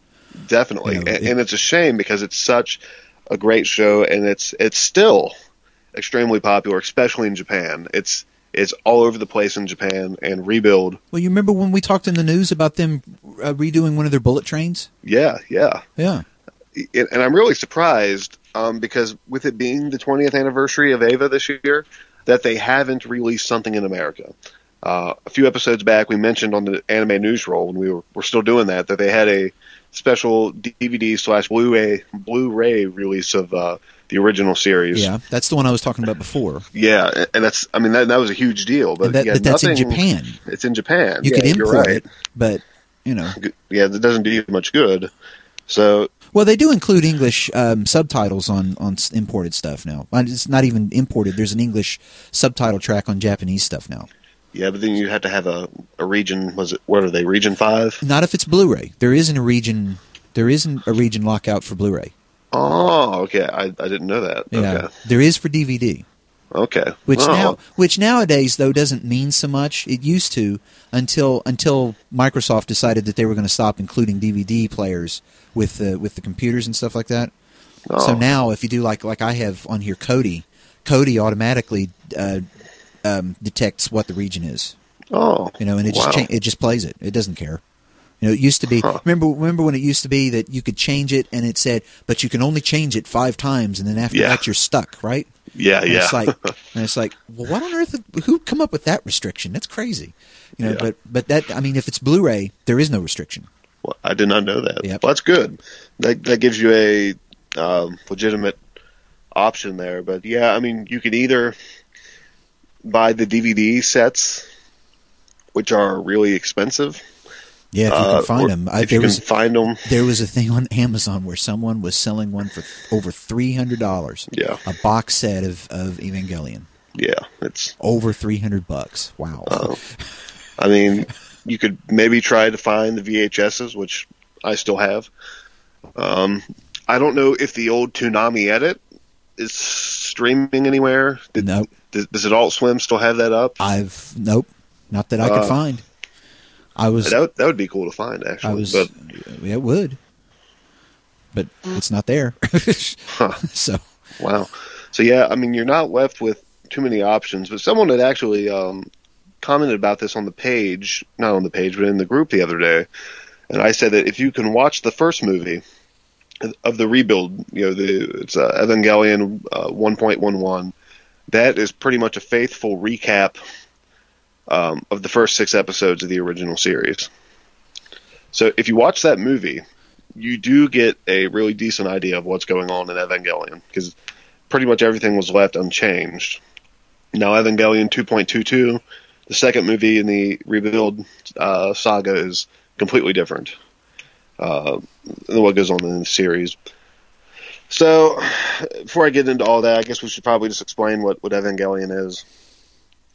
Definitely, You know, and, it- and it's a shame because it's such a great show, and it's it's still extremely popular, especially in Japan. It's it's all over the place in Japan, and Rebuild, Well, you remember when we talked in the news about them uh, redoing one of their bullet trains? yeah, yeah, Yeah. And and I'm really surprised um, because with it being the 20th anniversary of Eva this year, that they haven't released something in America. Uh, a few episodes back, we mentioned on the anime news roll when we were, were still doing that that they had a special DVD slash Blu-ray Blu-ray release of uh, the original series. Yeah, that's the one I was talking about before. Yeah, and that's I mean that that was a huge deal, but, And that- but that's in Japan. It's in Japan. You yeah, could import right. it, but you know, Yeah, that doesn't do you much good. So well, they do include English um, subtitles on on imported stuff now. Uh, It's not even imported. There's an English subtitle track on Japanese stuff now. yeah, but then you have to have a, a region. Was it what are they? Region five? Not if it's Blu-ray. There isn't a region. There isn't a region lockout for Blu-ray. Oh, okay. I, I didn't know that. Yeah, Okay. there is for DVD. Okay. which now which nowadays though doesn't mean so much. It used to until until Microsoft decided that they were going to stop including DVD players with the with the computers and stuff like that. So Oh. now if you do like like I have on here Kodi, Kodi automatically uh, um, detects what the region is. Oh. You know, and it wow. just cha- it just plays it. It doesn't care. You know, it used to be. Huh. Remember, remember when it used to be that you could change it, and it said, but you can only change it five times, and then after Yeah. that you're stuck, right? Yeah, And yeah. It's like, and it's like, well, what on earth? Who come up with that restriction? That's crazy. You know, Yeah. but but that I mean, if it's Blu-ray, there is no restriction. Well, I did not know that. Yep. Well, that's good. That that gives you a um, legitimate option there. But yeah, I mean, you can either buy the DVD sets, which are really expensive. Yeah, if you uh, can find them. I, if you there can was find them, there was a thing on Amazon where someone was selling one for over three hundred dollars. Yeah. a box set of of Evangelion, yeah, it's. over three hundred bucks. Wow. Uh, I mean, you could maybe try to find the VHSs, which I still have. Um, I don't know if the old Toonami edit is streaming anywhere. Did, Nope. Does, does Adult Swim still have that up? I've nope, not that I could Uh, find. I was That would, that would be cool to find, I actually. was but yeah, it would, but it's not there. Huh. so Wow. So yeah, I mean, you're not left with too many options. But someone had actually um, commented about this on the page, not on the page, but in the group the other day, and I said that if you can watch the first movie of the rebuild, you know, the it's uh, Evangelion uh, 1.11, that is pretty much a faithful recap um, of the first six episodes of the original series. So if you watch that movie, you do get a really decent idea of what's going on in Evangelion because pretty much everything was left unchanged. Now, Evangelion 2.22, the second movie in the rebuild uh, saga, is completely different uh, than what goes on in the series. So, before I get into all that, I guess we should probably just explain what, what Evangelion is.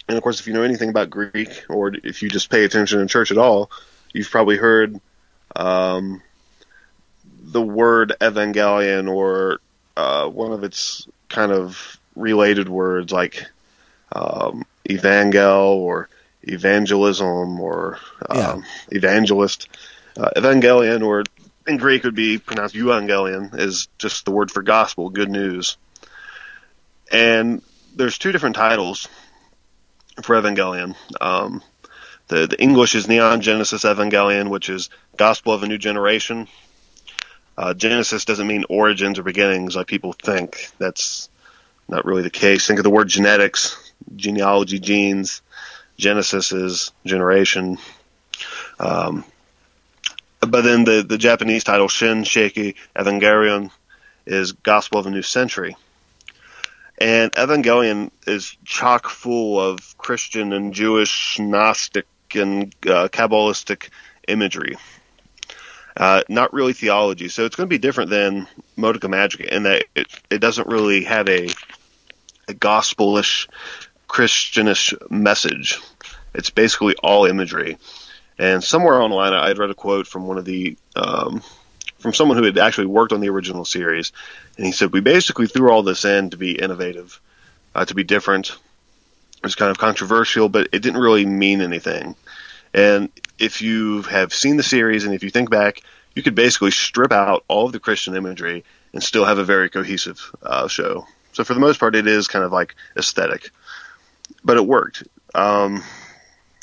And of course, if you know anything about Greek, or if you just pay attention in church at all, you've probably heard um, the word Evangelion or uh, one of its kind of related words like um, evangel or evangelism or um, Yeah. evangelist. Uh, evangelion, or in Greek would be pronounced euangelion, is just the word for gospel, good news. And there's two different titles for Evangelion. Um, the the English is Neon Genesis Evangelion, which is Gospel of a New Generation. Uh, Genesis doesn't mean origins or beginnings like people think. That's not really the case. Think of the word genetics, genealogy, genes. Genesis is generation. Um, but then the, the Japanese title, Shin Seiki Evangelion, is Gospel of a New Century. And Evangelion is chock full of Christian and Jewish, Gnostic, and uh, Kabbalistic imagery. Uh, not really theology, so it's going to be different than Madoka Magica in that it, it doesn't really have a, a gospelish, Christianish message. It's basically all imagery. And somewhere online, I had read a quote from one of the um, from someone who had actually worked on the original series, and he said, "We basically threw all this in to be innovative, uh, to be different. It was kind of controversial, but it didn't really mean anything." And if you have seen the series and if you think back, you could basically strip out all of the Christian imagery and still have a very cohesive uh, show. So for the most part, it is kind of like aesthetic, but it worked. Um,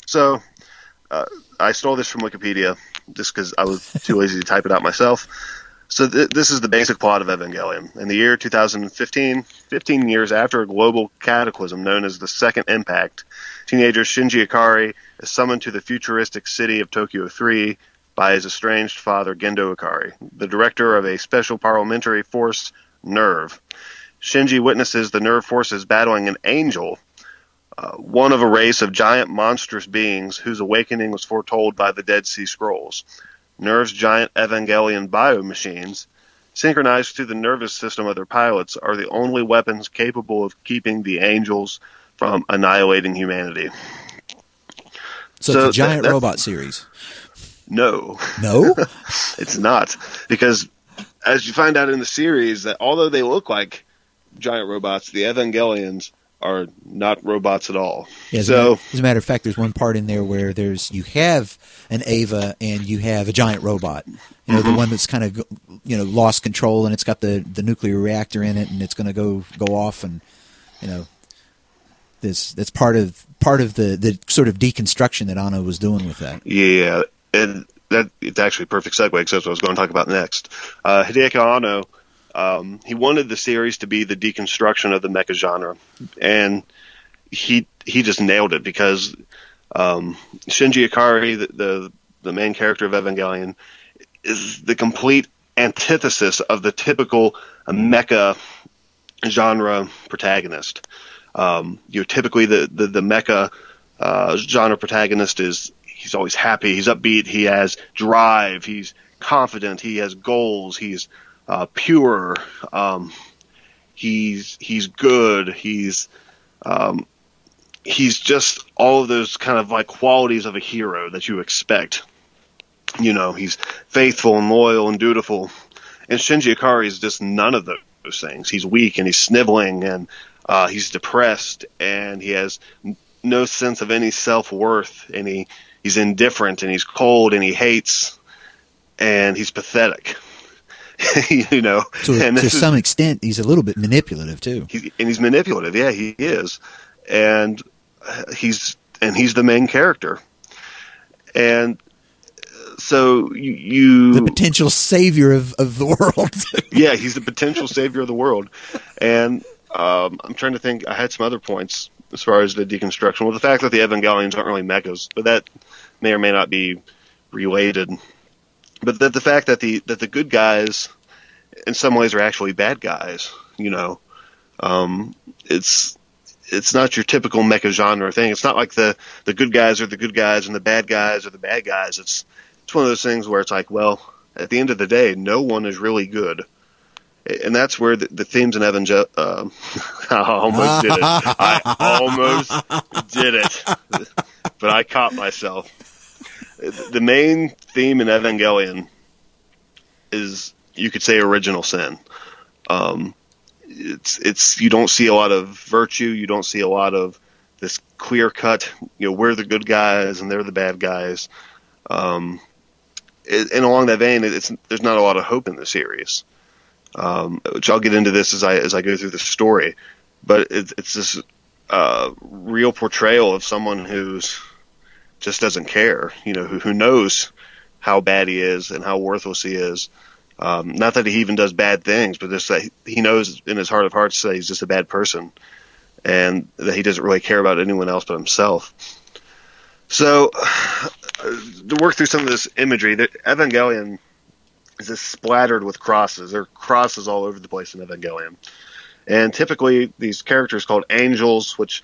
so uh, I stole this from Wikipedia just because I was too lazy to type it out myself. So th- this is the basic plot of Evangelion. In the year 2015, 15 years after a global cataclysm known as the Second Impact, teenager Shinji Ikari is summoned to the futuristic city of Tokyo 3 by his estranged father Gendo Ikari, the director of a special parliamentary force, NERV. Shinji witnesses the NERV forces battling an angel, uh, one of a race of giant monstrous beings whose awakening was foretold by the Dead Sea Scrolls. NERV's giant Evangelion biomachines, synchronized to the nervous system of their pilots, are the only weapons capable of keeping the angels from annihilating humanity. So, So it's a giant that- robot series. No, No, it's not. Because as you find out in the series, that although they look like giant robots, the Evangelions are not robots at all. Yeah, as, a so matter, as a matter of fact, there's one part in there where there's you have an Eva and you have a giant robot. You know, the one that's kind of you know lost control and it's got the the nuclear reactor in it and it's going to go go off and you know this that's part of part of the the sort of deconstruction that Anno was doing with that. Yeah, and that it's actually a perfect segue because that's what I was going to talk about next. Uh, Hideaki Anno, um, he wanted the series to be the deconstruction of the mecha genre, and he he just nailed it because um, Shinji Ikari, the, the the main character of Evangelion, is the complete antithesis of the typical mecha genre protagonist. Um, you know, typically the the, the mecha uh, genre protagonist is he's always happy, he's upbeat, he has drive, he's confident, he has goals, he's uh, pure, um, he's he's good, he's um, he's just all of those kind of like qualities of a hero that you expect. You know, he's faithful and loyal and dutiful. And Shinji Ikari is just none of those things. He's weak and he's sniveling and uh, he's depressed and he has no sense of any self worth and he, he's indifferent and he's cold and he hates and he's pathetic. you know, To, and to this is- some extent, he's a little bit manipulative too. he, and he's manipulative. Yeah, he is, and he's and he's the main character, and so you, you The potential savior of, of the world. yeah, he's the potential savior of the world, and um, I'm trying to think. I had some other points as far as the deconstruction. Well, the fact that the Evangelions aren't really mechas, but that may or may not be related. But that the fact that the that the good guys, in some ways, are actually bad guys. You know, um, it's it's not your typical mecha genre thing. It's not like the the good guys are the good guys and the bad guys are the bad guys. It's it's one of those things where it's like, well, at the end of the day, no one is really good. And that's where the, the themes in Evangel. Um, I almost did it. I almost did it, but I caught myself. The main theme in Evangelion is, you could say, original sin. Um, it's it's you don't see a lot of virtue. You don't see a lot of this clear cut. You know, we're the good guys and they're the bad guys. Um, it, and along that vein, it's there's not a lot of hope in the series. Um, which I'll get into this as I as I go through the story, but it, it's this uh, real portrayal of someone who's just doesn't care. You know, who who knows how bad he is and how worthless he is. Um, not that he even does bad things, but just that he- knows in his heart of hearts that he's just a bad person, and that he doesn't really care about anyone else but himself. So, to work through some of this imagery, the Evangelion is just splattered with crosses. There are crosses all over the place in Evangelion, and typically these characters called angels, which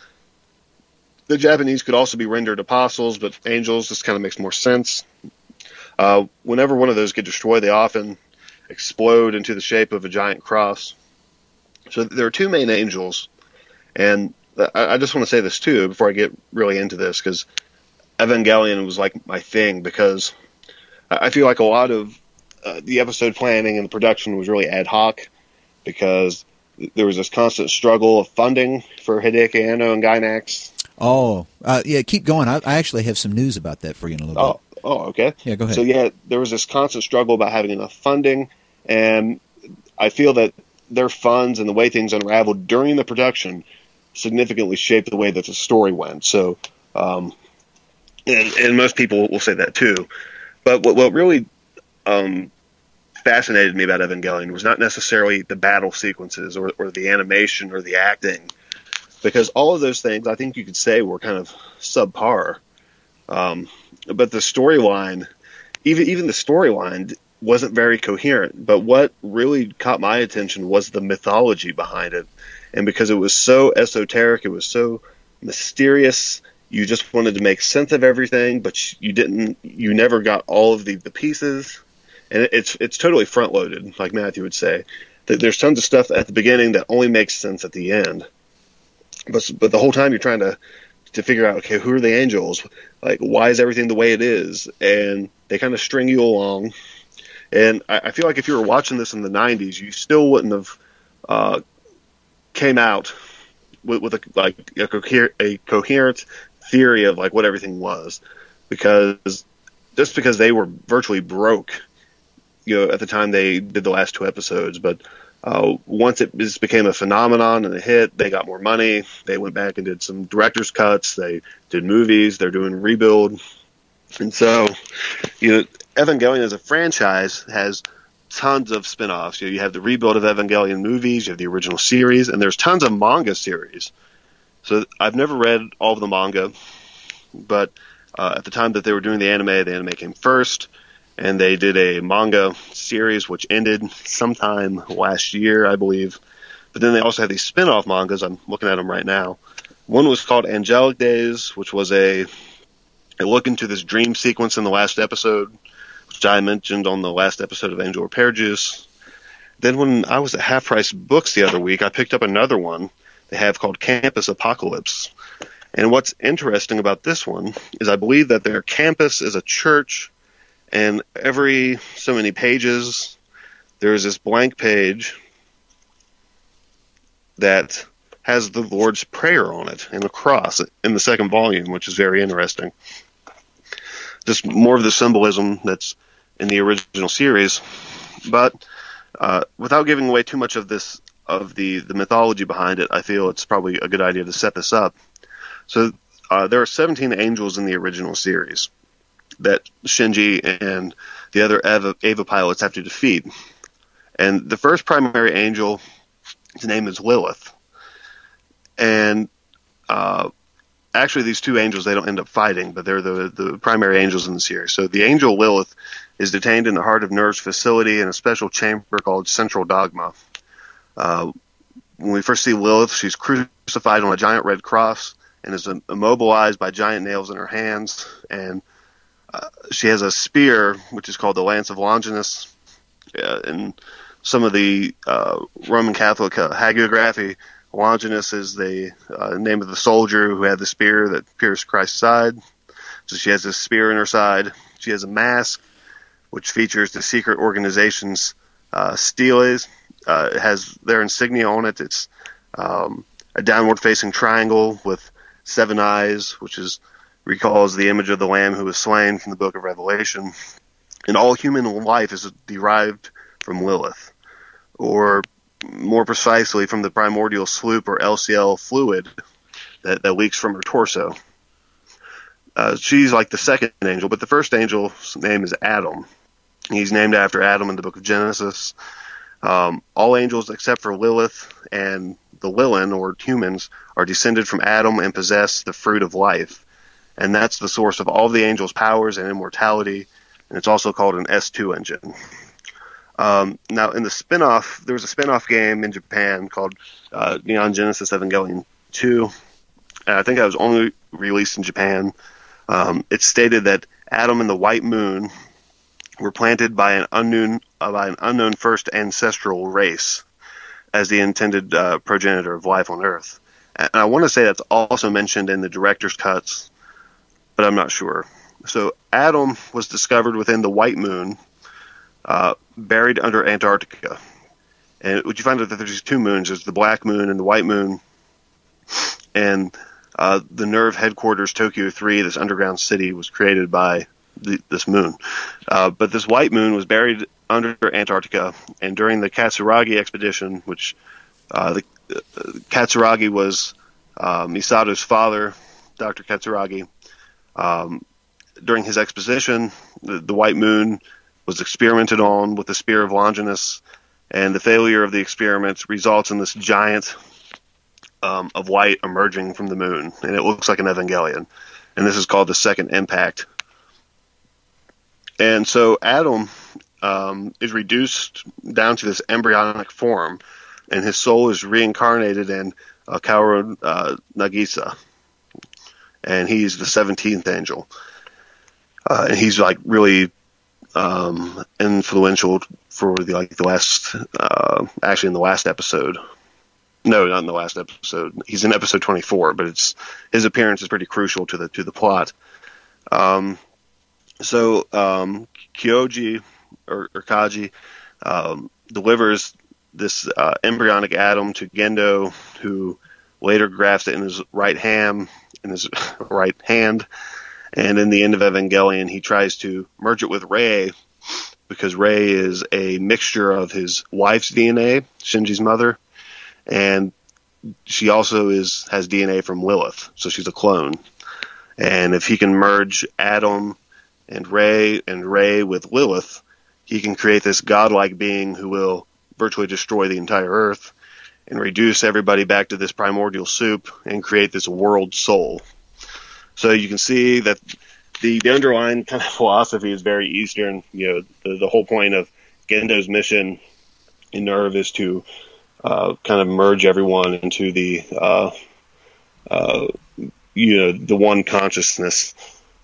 the Japanese could also be rendered apostles, but angels just kind of makes more sense. Uh, whenever one of those get destroyed, they often explode into the shape of a giant cross. So there are two main angels, and I, I just want to say this too before I get really into this because Evangelion was like my thing because I I feel like a lot of uh, the episode planning and the production was really ad hoc because there was this constant struggle of funding for Hideaki Anno and Gainax. Oh, uh, yeah. Keep going. I, I actually have some news about that for you in a little Oh, bit. oh, okay. Yeah, go ahead. So yeah, there was this constant struggle about having enough funding, and I feel that their funds and the way things unraveled during the production significantly shaped the way that the story went. So, um, and, and most people will say that too. But what, what really um, fascinated me about Evangelion was not necessarily the battle sequences or, or the animation or the acting, because all of those things I think you could say were kind of subpar. Um, but the storyline, even even the storyline wasn't very coherent. But what really caught my attention was the mythology behind it, and because it was so esoteric, it was so mysterious. You just wanted to make sense of everything, but you didn't. You never got all of the, the pieces, and it's it's totally front loaded, like Matthew would say. There's tons of stuff at the beginning that only makes sense at the end, but but the whole time you're trying to to figure out okay who are the angels? Like why is everything the way it is? And they kind of string you along. And I, I feel like if you were watching this in the 90s you still wouldn't have uh, came out with, with a like a, coher- a coherent theory of like what everything was, because just because they were virtually broke, you know, at the time they did the last two episodes, but uh, once it just became a phenomenon and a hit, they got more money. They went back and did some director's cuts. They did movies. They're doing rebuild, and so you know, Evangelion as a franchise has tons of spin-offs. You, know, you have the rebuild of Evangelion movies, you have the original series, and there's tons of manga series. So I've never read all of the manga, but uh, at the time that they were doing the anime, the anime came first, and they did a manga series which ended sometime last year, I believe. But then they also had these spin-off mangas. I'm looking at them right now. One was called Angelic Days, which was a a look into this dream sequence in the last episode, which I mentioned on the last episode of Angel Repair Juice. Then when I was at Half Price Books the other week, I picked up another one they have called Campus Apocalypse. And what's interesting about this one is I believe that their campus is a church, and every so many pages, there's this blank page that has the Lord's Prayer on it and a cross in the second volume, which is very interesting. Just more of the symbolism that's in the original series, but uh, without giving away too much of this of the the mythology behind it, I feel it's probably a good idea to set this up. So uh, there are 17 angels in the original series that Shinji and the other Eva, Eva pilots have to defeat. And the first primary angel, his name is Lilith. And uh, actually, these two angels they don't end up fighting, but they're the the primary angels in the series. So the angel Lilith is detained in the Heart of NERV's facility in a special chamber called Central Dogma. Uh, when we first see Lilith, she's crucified on a giant red cross and is immobilized by giant nails in her hands. And she has a spear, which is called the Lance of Longinus. Uh, in some of the uh, Roman Catholic uh, hagiography, Longinus is the uh, name of the soldier who had the spear that pierced Christ's side. So she has a spear in her side. She has a mask, which features the secret organization's uh, steles. It has their insignia on it. It's um, a downward facing triangle with seven eyes, which is recalls the image of the Lamb who was slain from the book of Revelation. And all human life is derived from Lilith, or more precisely from the primordial sloop or LCL fluid that, that leaks from her torso. Uh, she's like the second angel, but the first angel's name is Adam. He's named after Adam in the book of Genesis. Um, all angels except for Lilith and the Lilin, or humans, are descended from Adam and possess the fruit of life. And that's the source of all the angels' powers and immortality. And it's also called an S2 engine. Um, now, in the spin-off, there was a spin-off game in Japan called uh, Neon Genesis Evangelion 2. And I think that was only released in Japan. Um, it stated that Adam and the White Moon were planted by an unknown uh, by an unknown first ancestral race as the intended uh, progenitor of life on Earth. And I want to say that's also mentioned in the director's cuts, but I'm not sure. So Adam was discovered within the White Moon, uh, buried under Antarctica. And would you find out that there's two moons? There's the Black Moon and the White Moon. And uh, the NERV headquarters, Tokyo 3, this underground city, was created by the, this moon. Uh, but this white moon was buried under Antarctica, and during the Katsuragi expedition, which uh, the uh, Katsuragi was uh, Misato's father, Dr. Katsuragi. Um, during his exposition, the, the, white moon was experimented on with the spear of Longinus, and the failure of the experiment results in this giant um, of white emerging from the moon, and it looks like an Evangelion. And this is called the second impact. And so Adam um, is reduced down to this embryonic form, and his soul is reincarnated in uh, Kaoru uh, Nagisa, and he's the seventeenth angel, uh, and he's like really um, influential for the like the last uh, actually in the last episode. No, not in the last episode. He's in episode 24, but it's his appearance is pretty crucial to the to the plot. Um, so um, Kyoji or, or Kaji um, delivers this uh, embryonic Adam to Gendo, who later grafts it in his right hand, in his right hand, and in the end of Evangelion, he tries to merge it with Rei because Rei is a mixture of his wife's DNA, Shinji's mother, and she also is has DNA from Lilith, so she's a clone. And if he can merge Adam and Rei and Rei with Lilith, he can create this godlike being who will virtually destroy the entire earth and reduce everybody back to this primordial soup and create this world soul. So you can see that the, the underlying kind of philosophy is very Eastern. You know, the, the whole point of Gendo's mission in NERV is to uh, kind of merge everyone into the uh, uh, you know the one consciousness.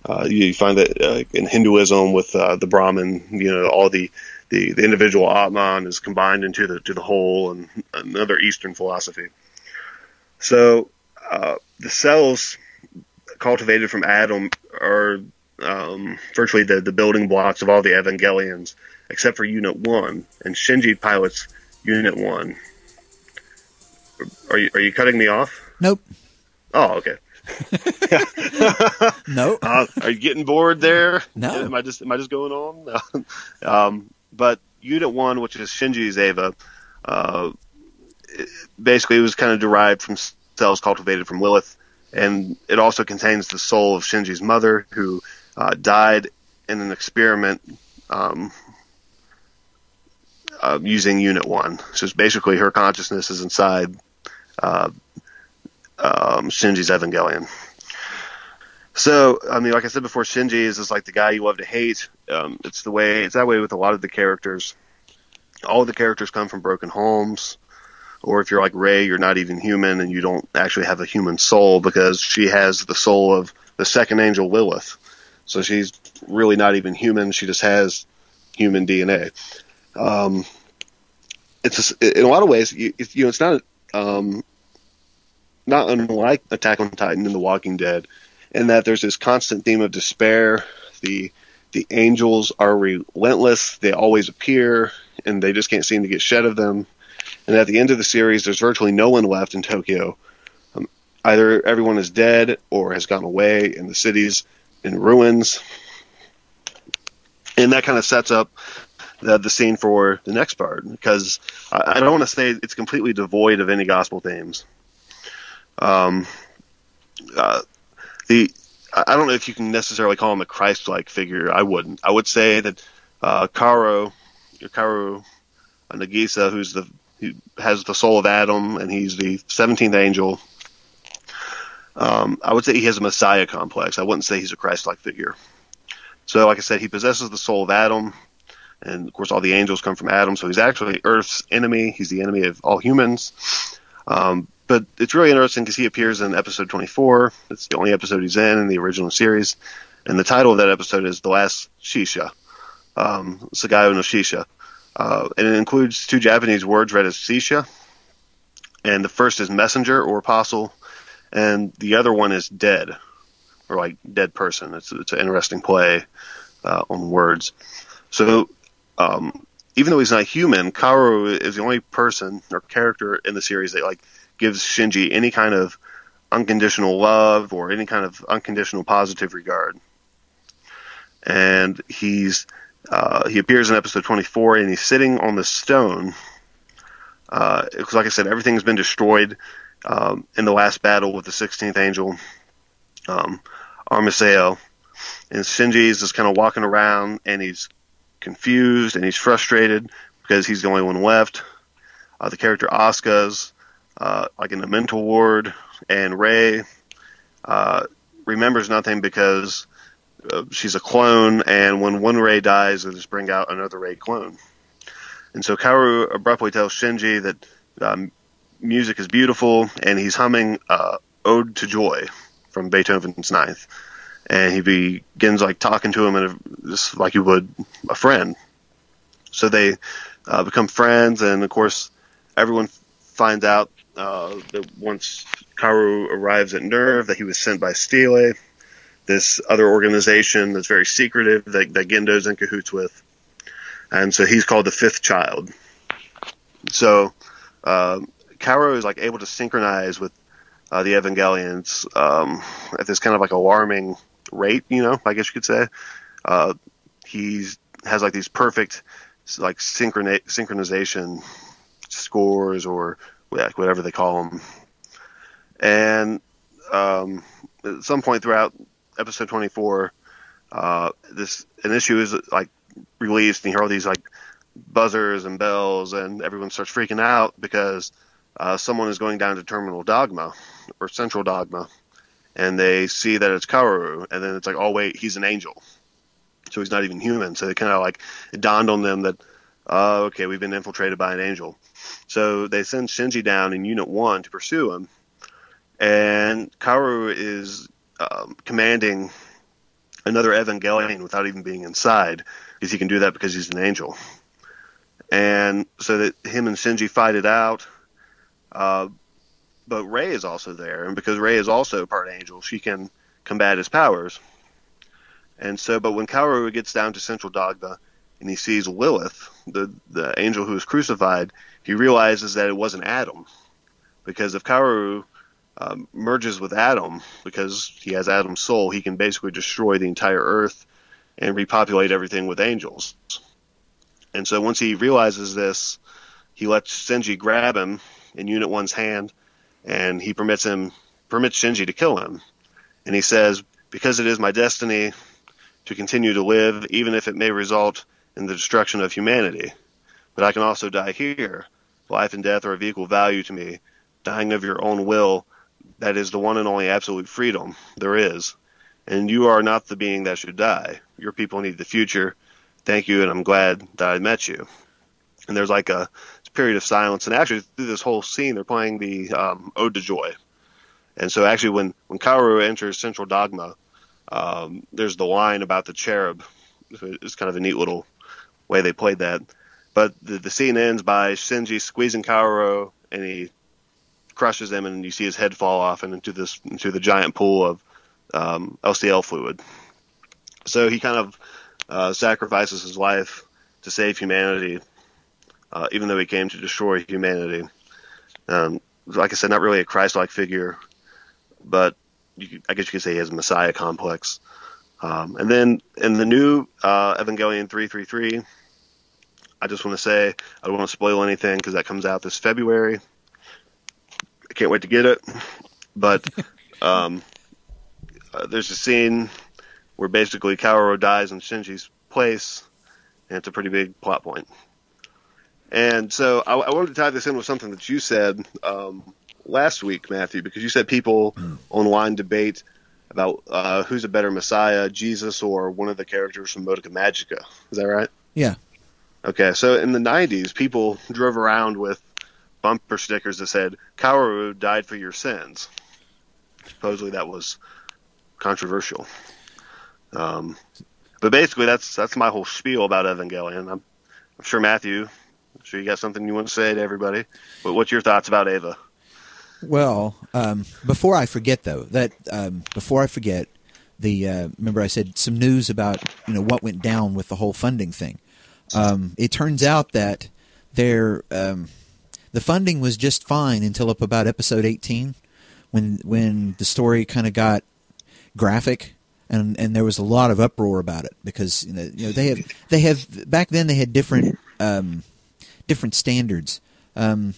Uh, you find that uh, in Hinduism with uh, the Brahman, you know, all the, the, the individual Atman is combined into the to the whole, and another Eastern philosophy. So uh, the cells cultivated from Adam are um, virtually the, the building blocks of all the Evangelions, except for Unit One, and Shinji pilots Unit One. Are you are you cutting me off? Nope. Oh, okay. Nope. Uh, are you getting bored there? No. Am I just am I just going on? um, but Unit One, which is Shinji's Eva, uh, basically it was kind of derived from cells cultivated from Lilith, and it also contains the soul of Shinji's mother, who uh, died in an experiment um, uh, using Unit One. So it's basically her consciousness is inside uh, um, Shinji's Evangelion. So, I mean, like I said before, Shinji is just like the guy you love to hate. Um, it's the way, it's that way with a lot of the characters. All the characters come from broken homes. Or if you're like Rei, you're not even human and you don't actually have a human soul because she has the soul of the second angel Lilith. So she's really not even human. She just has human DNA. Um, it's in a lot of ways, you, you know, it's not, um, not unlike Attack on Titan and The Walking Dead, in that there's this constant theme of despair. The the angels are relentless; they always appear, and they just can't seem to get shed of them. And at the end of the series, there's virtually no one left in Tokyo. Um, either everyone is dead or has gone away, and the city's in ruins. And that kind of sets up the, the scene for the next part because I, I don't want to say it's completely devoid of any gospel themes. Um, uh, the I don't know if you can necessarily call him a Christ-like figure. I wouldn't. I would say that uh, Karo, Karo Nagisa, who's the who has the soul of Adam, and he's the seventeenth angel. Um, I would say he has a Messiah complex. I wouldn't say he's a Christ-like figure. So, like I said, he possesses the soul of Adam, and of course, all the angels come from Adam. So he's actually Earth's enemy. He's the enemy of all humans. Um, but it's really interesting because he appears in episode 24. It's the only episode he's in in the original series, and the title of that episode is "The Last Shisha," um, Saigo no Shisha, uh, and it includes two Japanese words read as shisha, and the first is messenger or apostle, and the other one is dead, or like dead person. It's it's an interesting play uh, on words. So. Um, even though he's not human, Kaoru is the only person or character in the series that like gives Shinji any kind of unconditional love or any kind of unconditional positive regard. And he's uh, he appears in episode 24, and he's sitting on the stone. Because, like I said, everything's been destroyed um, in the last battle with the 16th angel, um, Armisael. And Shinji's just kind of walking around, and he's confused and he's frustrated because he's the only one left. Uh, the character Asuka's uh, like in the mental ward, and Rei uh, remembers nothing because uh, she's a clone, and when one Rei dies, they just bring out another Rei clone. And so Kaoru abruptly tells Shinji that um, music is beautiful, and he's humming uh, "Ode to Joy" from Beethoven's Ninth, and he begins like talking to him in a, just like he would a friend. So they uh, become friends, and of course, everyone finds out uh, that once Karu arrives at NERV that he was sent by Stele, this other organization that's very secretive that, that Gendo's in cahoots with, and so he's called the Fifth Child. So uh, Kaoru is like able to synchronize with uh, the Evangelions um, at this kind of like alarming rate. You know, I guess you could say. Uh, he's has like these perfect like synchroni- synchronization scores or like whatever they call them. And um, at some point throughout episode 24, uh, this an issue is like released, and you hear all these like buzzers and bells, and everyone starts freaking out because uh, someone is going down to Terminal Dogma or Central Dogma, and they see that it's Kaworu, and then it's like, oh wait, he's an angel, so he's not even human. So they kind of like it dawned on them that, oh, okay, we've been infiltrated by an angel. So they send Shinji down in Unit One to pursue him, and Kaworu is um, commanding another Evangelion without even being inside, because he can do that because he's an angel. And so that him and Shinji fight it out. Uh, but Rei is also there, and because Rei is also part angel, she can combat his powers. And so, but when Kaworu gets down to Central Dogma and he sees Lilith, the the angel who was crucified, he realizes that it wasn't Adam, because if Kaworu um, merges with Adam, because he has Adam's soul, he can basically destroy the entire Earth and repopulate everything with angels. And so once he realizes this, he lets Shinji grab him in Unit One's hand, and he permits him permits Shinji to kill him. And he says, "Because it is my destiny to continue to live, even if it may result in the destruction of humanity. But I can also die here. Life and death are of equal value to me. Dying of your own will, that is the one and only absolute freedom there is. And you are not the being that should die. Your people need the future. Thank you, and I'm glad that I met you." And there's like a period of silence. And actually, through this whole scene, they're playing the um, Ode to Joy. And so, actually, when when Kaworu enters Central Dogma, um, there's the line about the cherub. It's kind of a neat little way they played that. But the, the scene ends by Shinji squeezing Kaworu, and he crushes him, and you see his head fall off and into this into the giant pool of um, LCL fluid. So he kind of uh, sacrifices his life to save humanity, uh, even though he came to destroy humanity. Um, like I said, not really a Christ-like figure, but you, I guess you could say he has a Messiah complex. Um, and then in the new uh, Evangelion 333, I just want to say I don't want to spoil anything because that comes out this February. I can't wait to get it. But um, uh, there's a scene where basically Kaworu dies in Shinji's place, and it's a pretty big plot point. And so I, I wanted to tie this in with something that you said um, last week, Matthew, because you said people online debate about uh, who's a better Messiah, Jesus or one of the characters from Madoka Magica. Is that right? Yeah. Okay, so in the 90s, people drove around with bumper stickers that said, Kaworu died for your sins. Supposedly that was controversial. Um, but basically, that's that's my whole spiel about Evangelion. I'm, I'm sure Matthew, sure you got something you want to say to everybody. But what's your thoughts about Eva? Well, um, before I forget though, that um, before I forget, the uh, remember I said some news about you know what went down with the whole funding thing. Um, it turns out that there um, the funding was just fine until up about episode eighteen, when when the story kind of got graphic. And, and there was a lot of uproar about it because you know, you know they have they have back then they had different um, different standards. Um,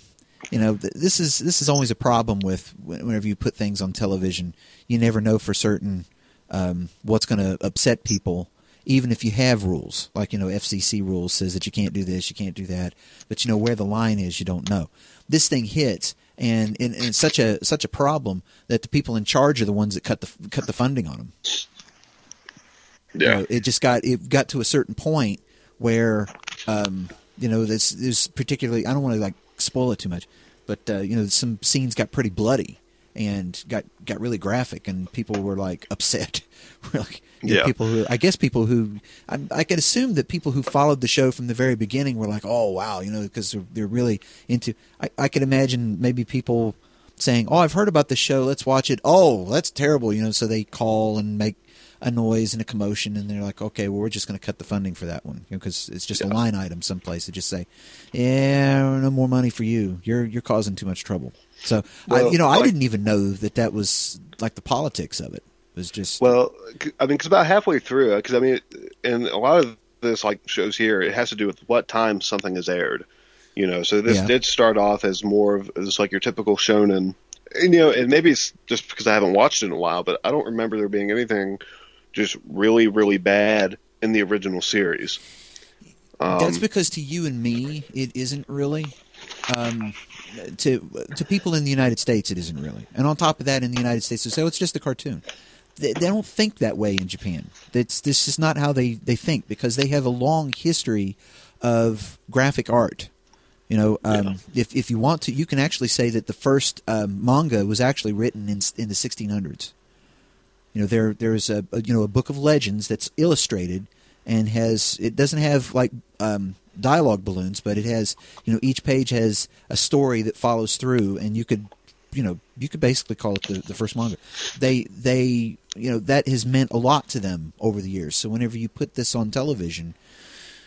you know th- this is this is always a problem with whenever you put things on television you never know for certain um, what's going to upset people even if you have rules. Like you know fcc rules says that you can't do this you can't do that but you know where the line is you don't know. This thing hits and, and, and it's such a such a problem that the people in charge are the ones that cut the cut the funding on them you know, it just got it got to a certain point where um, you know this is particularly I don't want to like spoil it too much, but uh, you know some scenes got pretty bloody and got got really graphic, and people were like upset. Like you know, Yeah. people who I guess people who I, I could assume that people who followed the show from the very beginning were like, oh wow, you know, because they're, they're really into. I, I could imagine maybe people saying, "Oh, I've heard about the show. Let's watch it." Oh, that's terrible, you know. So they call and make a noise and a commotion, and they're like, okay, well, we're just going to cut the funding for that one because it's just a line item someplace. They just say, yeah, no more money for you. You're you're causing too much trouble. So I, you know, I like- didn't even know that that was like the politics of it. It was just Well, I mean, because about halfway through, uh, because I mean, and a lot of this like shows here, it has to do with what time something is aired. You know, so this Yeah. did start off as more of as like your typical shonen. You know, and maybe it's just because I haven't watched it in a while, but I don't remember there being anything just really, really bad in the original series. That's Um, because to you and me, it isn't really. Um, to to people in the United States, it isn't really. And on top of that, in the United States, they say, "Oh, it's just a cartoon." They, they don't think that way in Japan. That's this is not how they, they think because they have a long history of graphic art. You know, um, if if you want to, you can actually say that the first um, manga was actually written in in the 1600s. You know, there there's a, a you know a book of legends that's illustrated and has it doesn't have like um, dialogue balloons, but it has you know each page has a story that follows through, and you could you know you could basically call it the, the first manga. They they you know that has meant a lot to them over the years. So whenever you put this on television,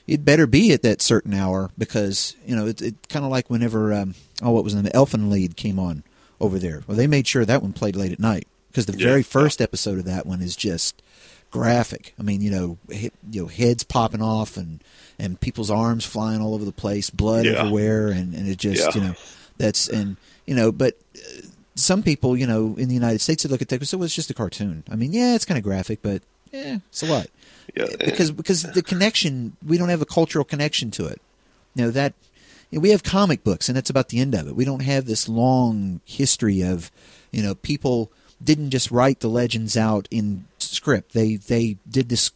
it better be at that certain hour because you know it's it kind of like whenever um, oh what was the Elfen Lied came on over there. Well, they made sure that one played late at night because the Yeah, very first episode of that one is just graphic. I mean, you know, he, you know, heads popping off and and people's arms flying all over the place, blood Yeah. everywhere, and and it just Yeah. you know that's and you know, but. Uh, some people, you know, in the United States, they look at that and say, "Well, it's just a cartoon." I mean, yeah, it's kind of graphic, but yeah, so what? yeah, eh, eh. because because the connection we don't have a cultural connection to it. You know that you know, we have comic books, and that's about the end of it. We don't have this long history of you know people didn't just write the legends out in script. They they did this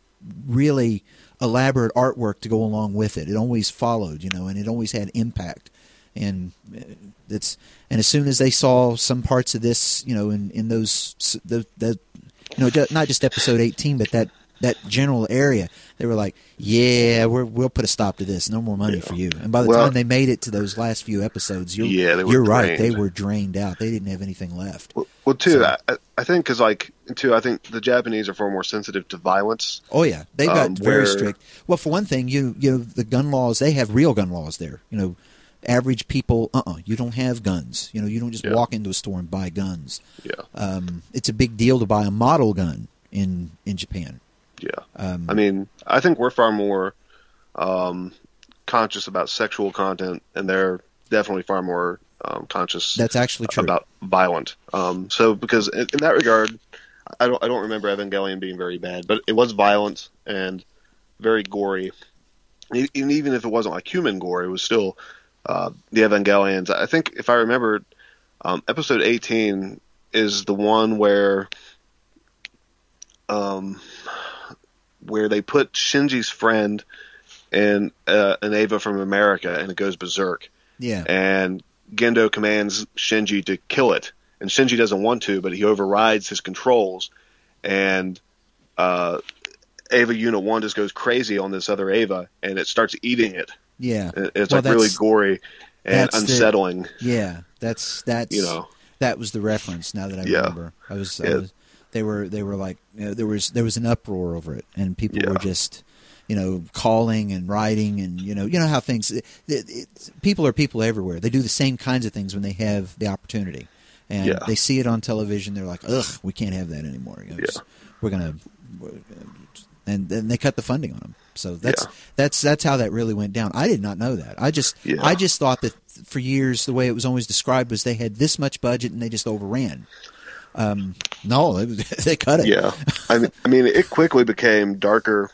really elaborate artwork to go along with it. It always followed, you know, and it always had impact. And uh, it's and as soon as they saw some parts of this, you know, in in those the the you know not just episode 18 but that that general area they were like yeah we're, we'll put a stop to this. No more money for you. And by the Well- time they made it to those last few episodes you're, Yeah, you're right. They were drained out. They didn't have anything left. Well, well too, So- I, I think because like too, I think the Japanese are far more sensitive to violence. oh yeah. They got Um, very where- strict. Well for one thing you you know the gun laws they have real gun laws there. You know average people uh-uh you don't have guns. You know you don't just Yeah. walk into a store and buy guns. Yeah, um, it's a big deal to buy a model gun in in japan yeah. um, I mean, I think we're far more um, conscious about sexual content, and they're definitely far more um, conscious that's actually true about violent. Um, so, because in, in that regard, I don't I don't remember Evangelion being very bad, but it was violent and very gory. And even if it wasn't like human gore, it was still uh, the Evangelions. I think if I remember, um, episode eighteen is the one where um, where they put Shinji's friend and uh, an Eva from America, and it goes berserk yeah and Gendo commands Shinji to kill it, and Shinji doesn't want to, but he overrides his controls, and uh, Eva Unit One just goes crazy on this other Eva, and it starts eating it. yeah It's Well, like really gory and that's the- unsettling. Yeah, that's that's You know. that was the reference. Now that I Yeah. remember, I was, I was they were they were like you know, there was there was an uproar over it, and people Yeah. were just you know calling and writing and you know you know how things it, it, people are people everywhere. They do the same kinds of things when they have the opportunity, and Yeah. they see it on television. They're like, ugh, we can't have that anymore. You know, Yeah. just- we're gonna. And then they cut the funding on them. So that's Yeah. that's that's how that really went down. I did not know that. I just Yeah. I just thought that for years the way it was always described was they had this much budget and they just overran. Um, no, they, they cut it. Yeah, I mean, I mean, it quickly became darker,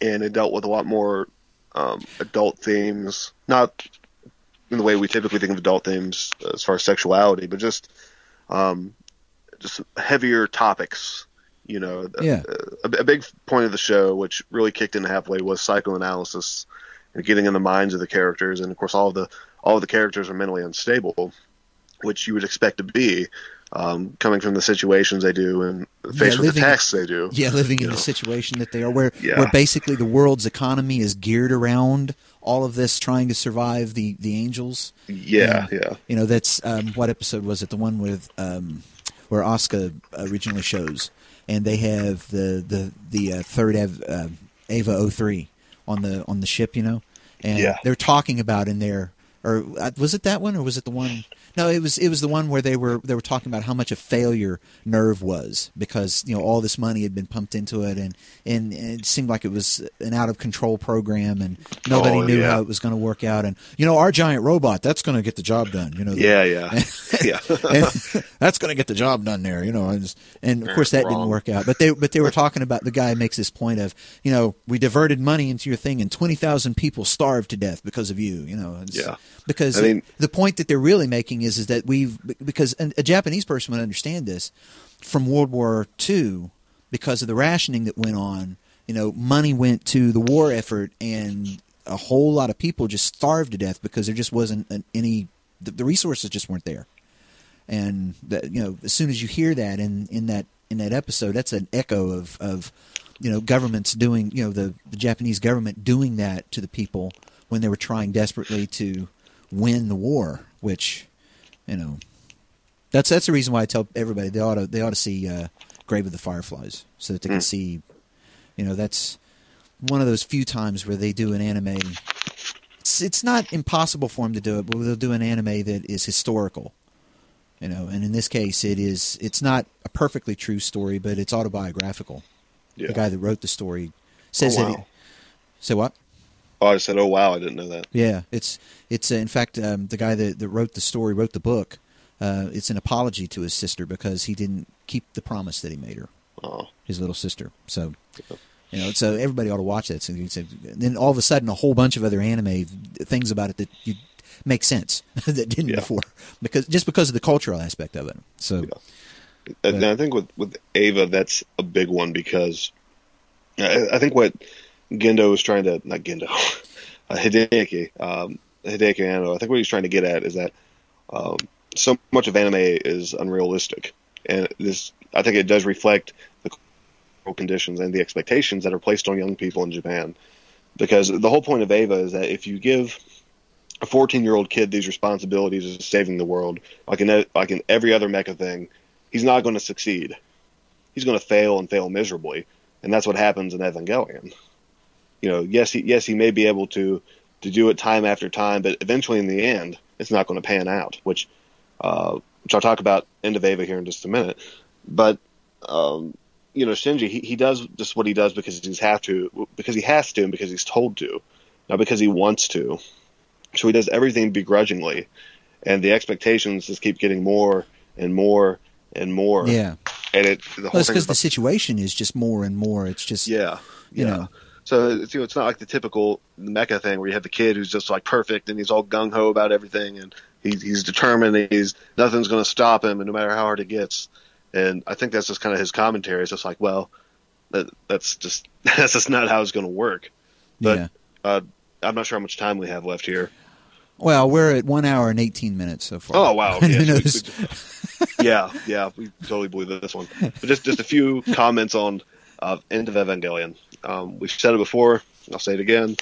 and it dealt with a lot more um, adult themes. Not in the way we typically think of adult themes as far as sexuality, but just um, just heavier topics. You know, Yeah. a, a big point of the show, which really kicked in halfway, was psychoanalysis and getting in the minds of the characters. And of course, all of the all of the characters are mentally unstable, which you would expect to be. Um, coming from the situations they do and faced with living- the tasks they do. Yeah, living in You the situation that they are, where Yeah. where basically the world's economy is geared around all of this, trying to survive the the angels. Yeah, And, yeah. You know, that's um, what episode was it? The one with um, where Asuka originally shows, and they have the the the uh, third Av, uh, Eva 03 on the on the ship, you know, and Yeah. they're talking about in there, or uh, was it that one, or was it the one? No, it was it was the one where they were they were talking about how much a failure NERV was because you know all this money had been pumped into it and and, and it seemed like it was an out of control program and nobody Oh, knew yeah. how it was going to work out and you know our giant robot that's going to get the job done you know the- Yeah, yeah, yeah. that's going to get the job done there, you know. And, just- and of course, that didn't work out. But they but they were talking about the guy makes this point of you know we diverted money into your thing and twenty thousand people starved to death because of you, you know. Yeah. Because I mean- the point that they're really making is is that we've because a Japanese person would understand this from World War II because of the rationing that went on. You know, money went to the war effort and. A whole lot of people just starved to death because there just wasn't an, any the, the resources just weren't there and that you know as soon as you hear that in in that in that episode that's an echo of of you know governments doing you know the the Japanese government doing that to the people when they were trying desperately to win the war which you know that's that's the reason why I tell everybody they ought to they ought to see uh, Grave of the Fireflies so that they can see you know that's one of those few times where they do an anime it's, it's not impossible for them to do it but they'll do an anime that is historical you know and in this case it is it's not a perfectly true story but it's autobiographical Yeah. the guy that wrote the story says Oh, that he, wow. say what Oh, I said, oh wow, I didn't know that. yeah it's it's uh, in fact um, the guy that, that wrote the story wrote the book uh, it's an apology to his sister because he didn't keep the promise that he made her Oh, his little sister. So you know so everybody ought to watch that. So then all of a sudden a whole bunch of other anime things about it that you make sense that didn't Yeah. before because just because of the cultural aspect of it. So and I think with with Eva, that's a big one because I, I think what Gendo was trying to not Gendo, uh, Hideaki, um, Hideaki Anno. I think what he's trying to get at is that um, so much of anime is unrealistic, and this I think it does reflect the conditions and the expectations that are placed on young people in Japan. Because the whole point of Eva is that if you give a 14 year old kid these responsibilities of saving the world, like in like in every other mecha thing, he's not going to succeed. He's going to fail and fail miserably, and that's what happens in Evangelion. You know, yes, he yes he may be able to to do it time after time, but eventually in the end, it's not going to pan out. Which uh, which I'll talk about end of Eva here in just a minute. But um, you know, Shinji he, he does just what he does because he's have to because he has to and because he's told to, not because he wants to. So he does everything begrudgingly, and the expectations just keep getting more and more and more. yeah and it the whole well, it's because the situation is just more and more it's just yeah, you yeah. know. So it's, you know, it's not like the typical mecha thing where you have the kid who's just like perfect and he's all gung ho about everything and he's he's determined and he's nothing's going to stop him and no matter how hard it gets. And I think that's just kind of his commentary. It's just like, well, that, that's just that's just not how it's going to work. But yeah uh, I'm not sure how much time we have left here. well we're at one hour and 18 minutes so far Oh wow! Yes, we- we- yeah, yeah, we totally believe this one. But just just a few comments on uh, End of Evangelion. Um, we've said it before. I'll say it again.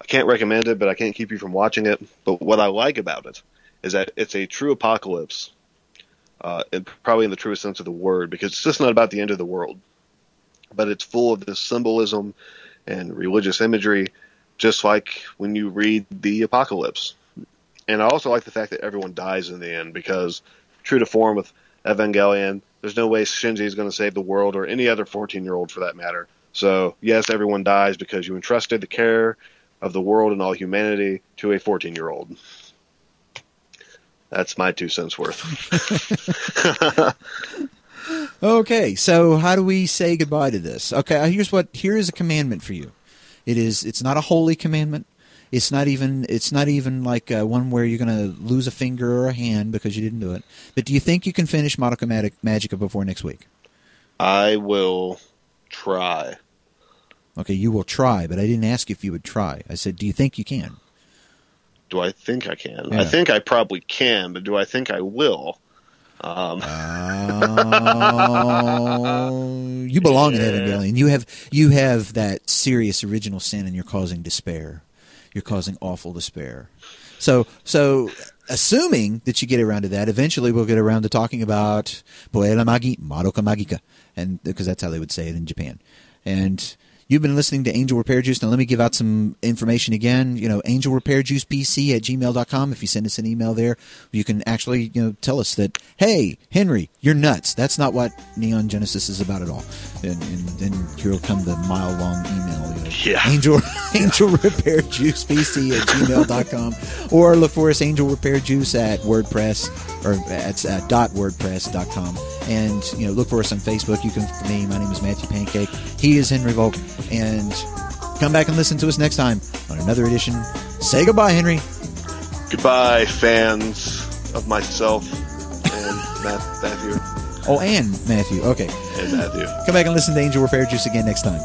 I can't recommend it, but I can't keep you from watching it. But what I like about it is that it's a true apocalypse, uh, and probably in the truest sense of the word, because it's just not about the end of the world, but it's full of this symbolism and religious imagery, just like when you read the apocalypse. And I also like the fact that everyone dies in the end because, true to form with Evangelion, there's no way Shinji is going to save the world or any other 14 year old for that matter. So, yes, everyone dies because you entrusted the care of the world and all humanity to a 14 year old. That's my two cents worth. Okay, so how do we say goodbye to this? Okay, uh, here's what here is a commandment for you. It is it's not a holy commandment. It's not even it's not even like uh, one where you're going to lose a finger or a hand because you didn't do it. But do you think you can finish Magic, Magica before next week? I will try. Okay, you will try, but I didn't ask if you would try. I said, do you think you can? Do I think I can? Yeah. I think I probably can, but do I think I will? Um, Oh, you belong in Yeah. Evangelion. You have you have that serious original sin, and you're causing despair. you're causing awful despair. So, so assuming that you get around to that, eventually we'll get around to talking about Puella Magi, Madoka Magica, and because that's how they would say it in Japan. And you've been listening to Angel Repair Juice. Now let me give out some information again. You know, Angel Repair Juice PC at gmail.com. If you send us an email there, you can actually, you know, tell us that, hey, Henry, you're nuts. That's not what Neon Genesis is about at all. And, and then here'll come the mile long email. You know, Yeah. Angel Angel Repair Juice PC at gmail.com or look for us Angel Repair Juice at WordPress or at, at dot WordPress.com and you know look for us on Facebook. You can for me. My name is Matthew Pancake. He is Henry Volk and come back and listen to us next time on another edition. Say goodbye, Henry. Goodbye, fans of myself and Matthew Oh, and Matthew. Okay, and Matthew. come back and listen to Angel Repair Juice again next time.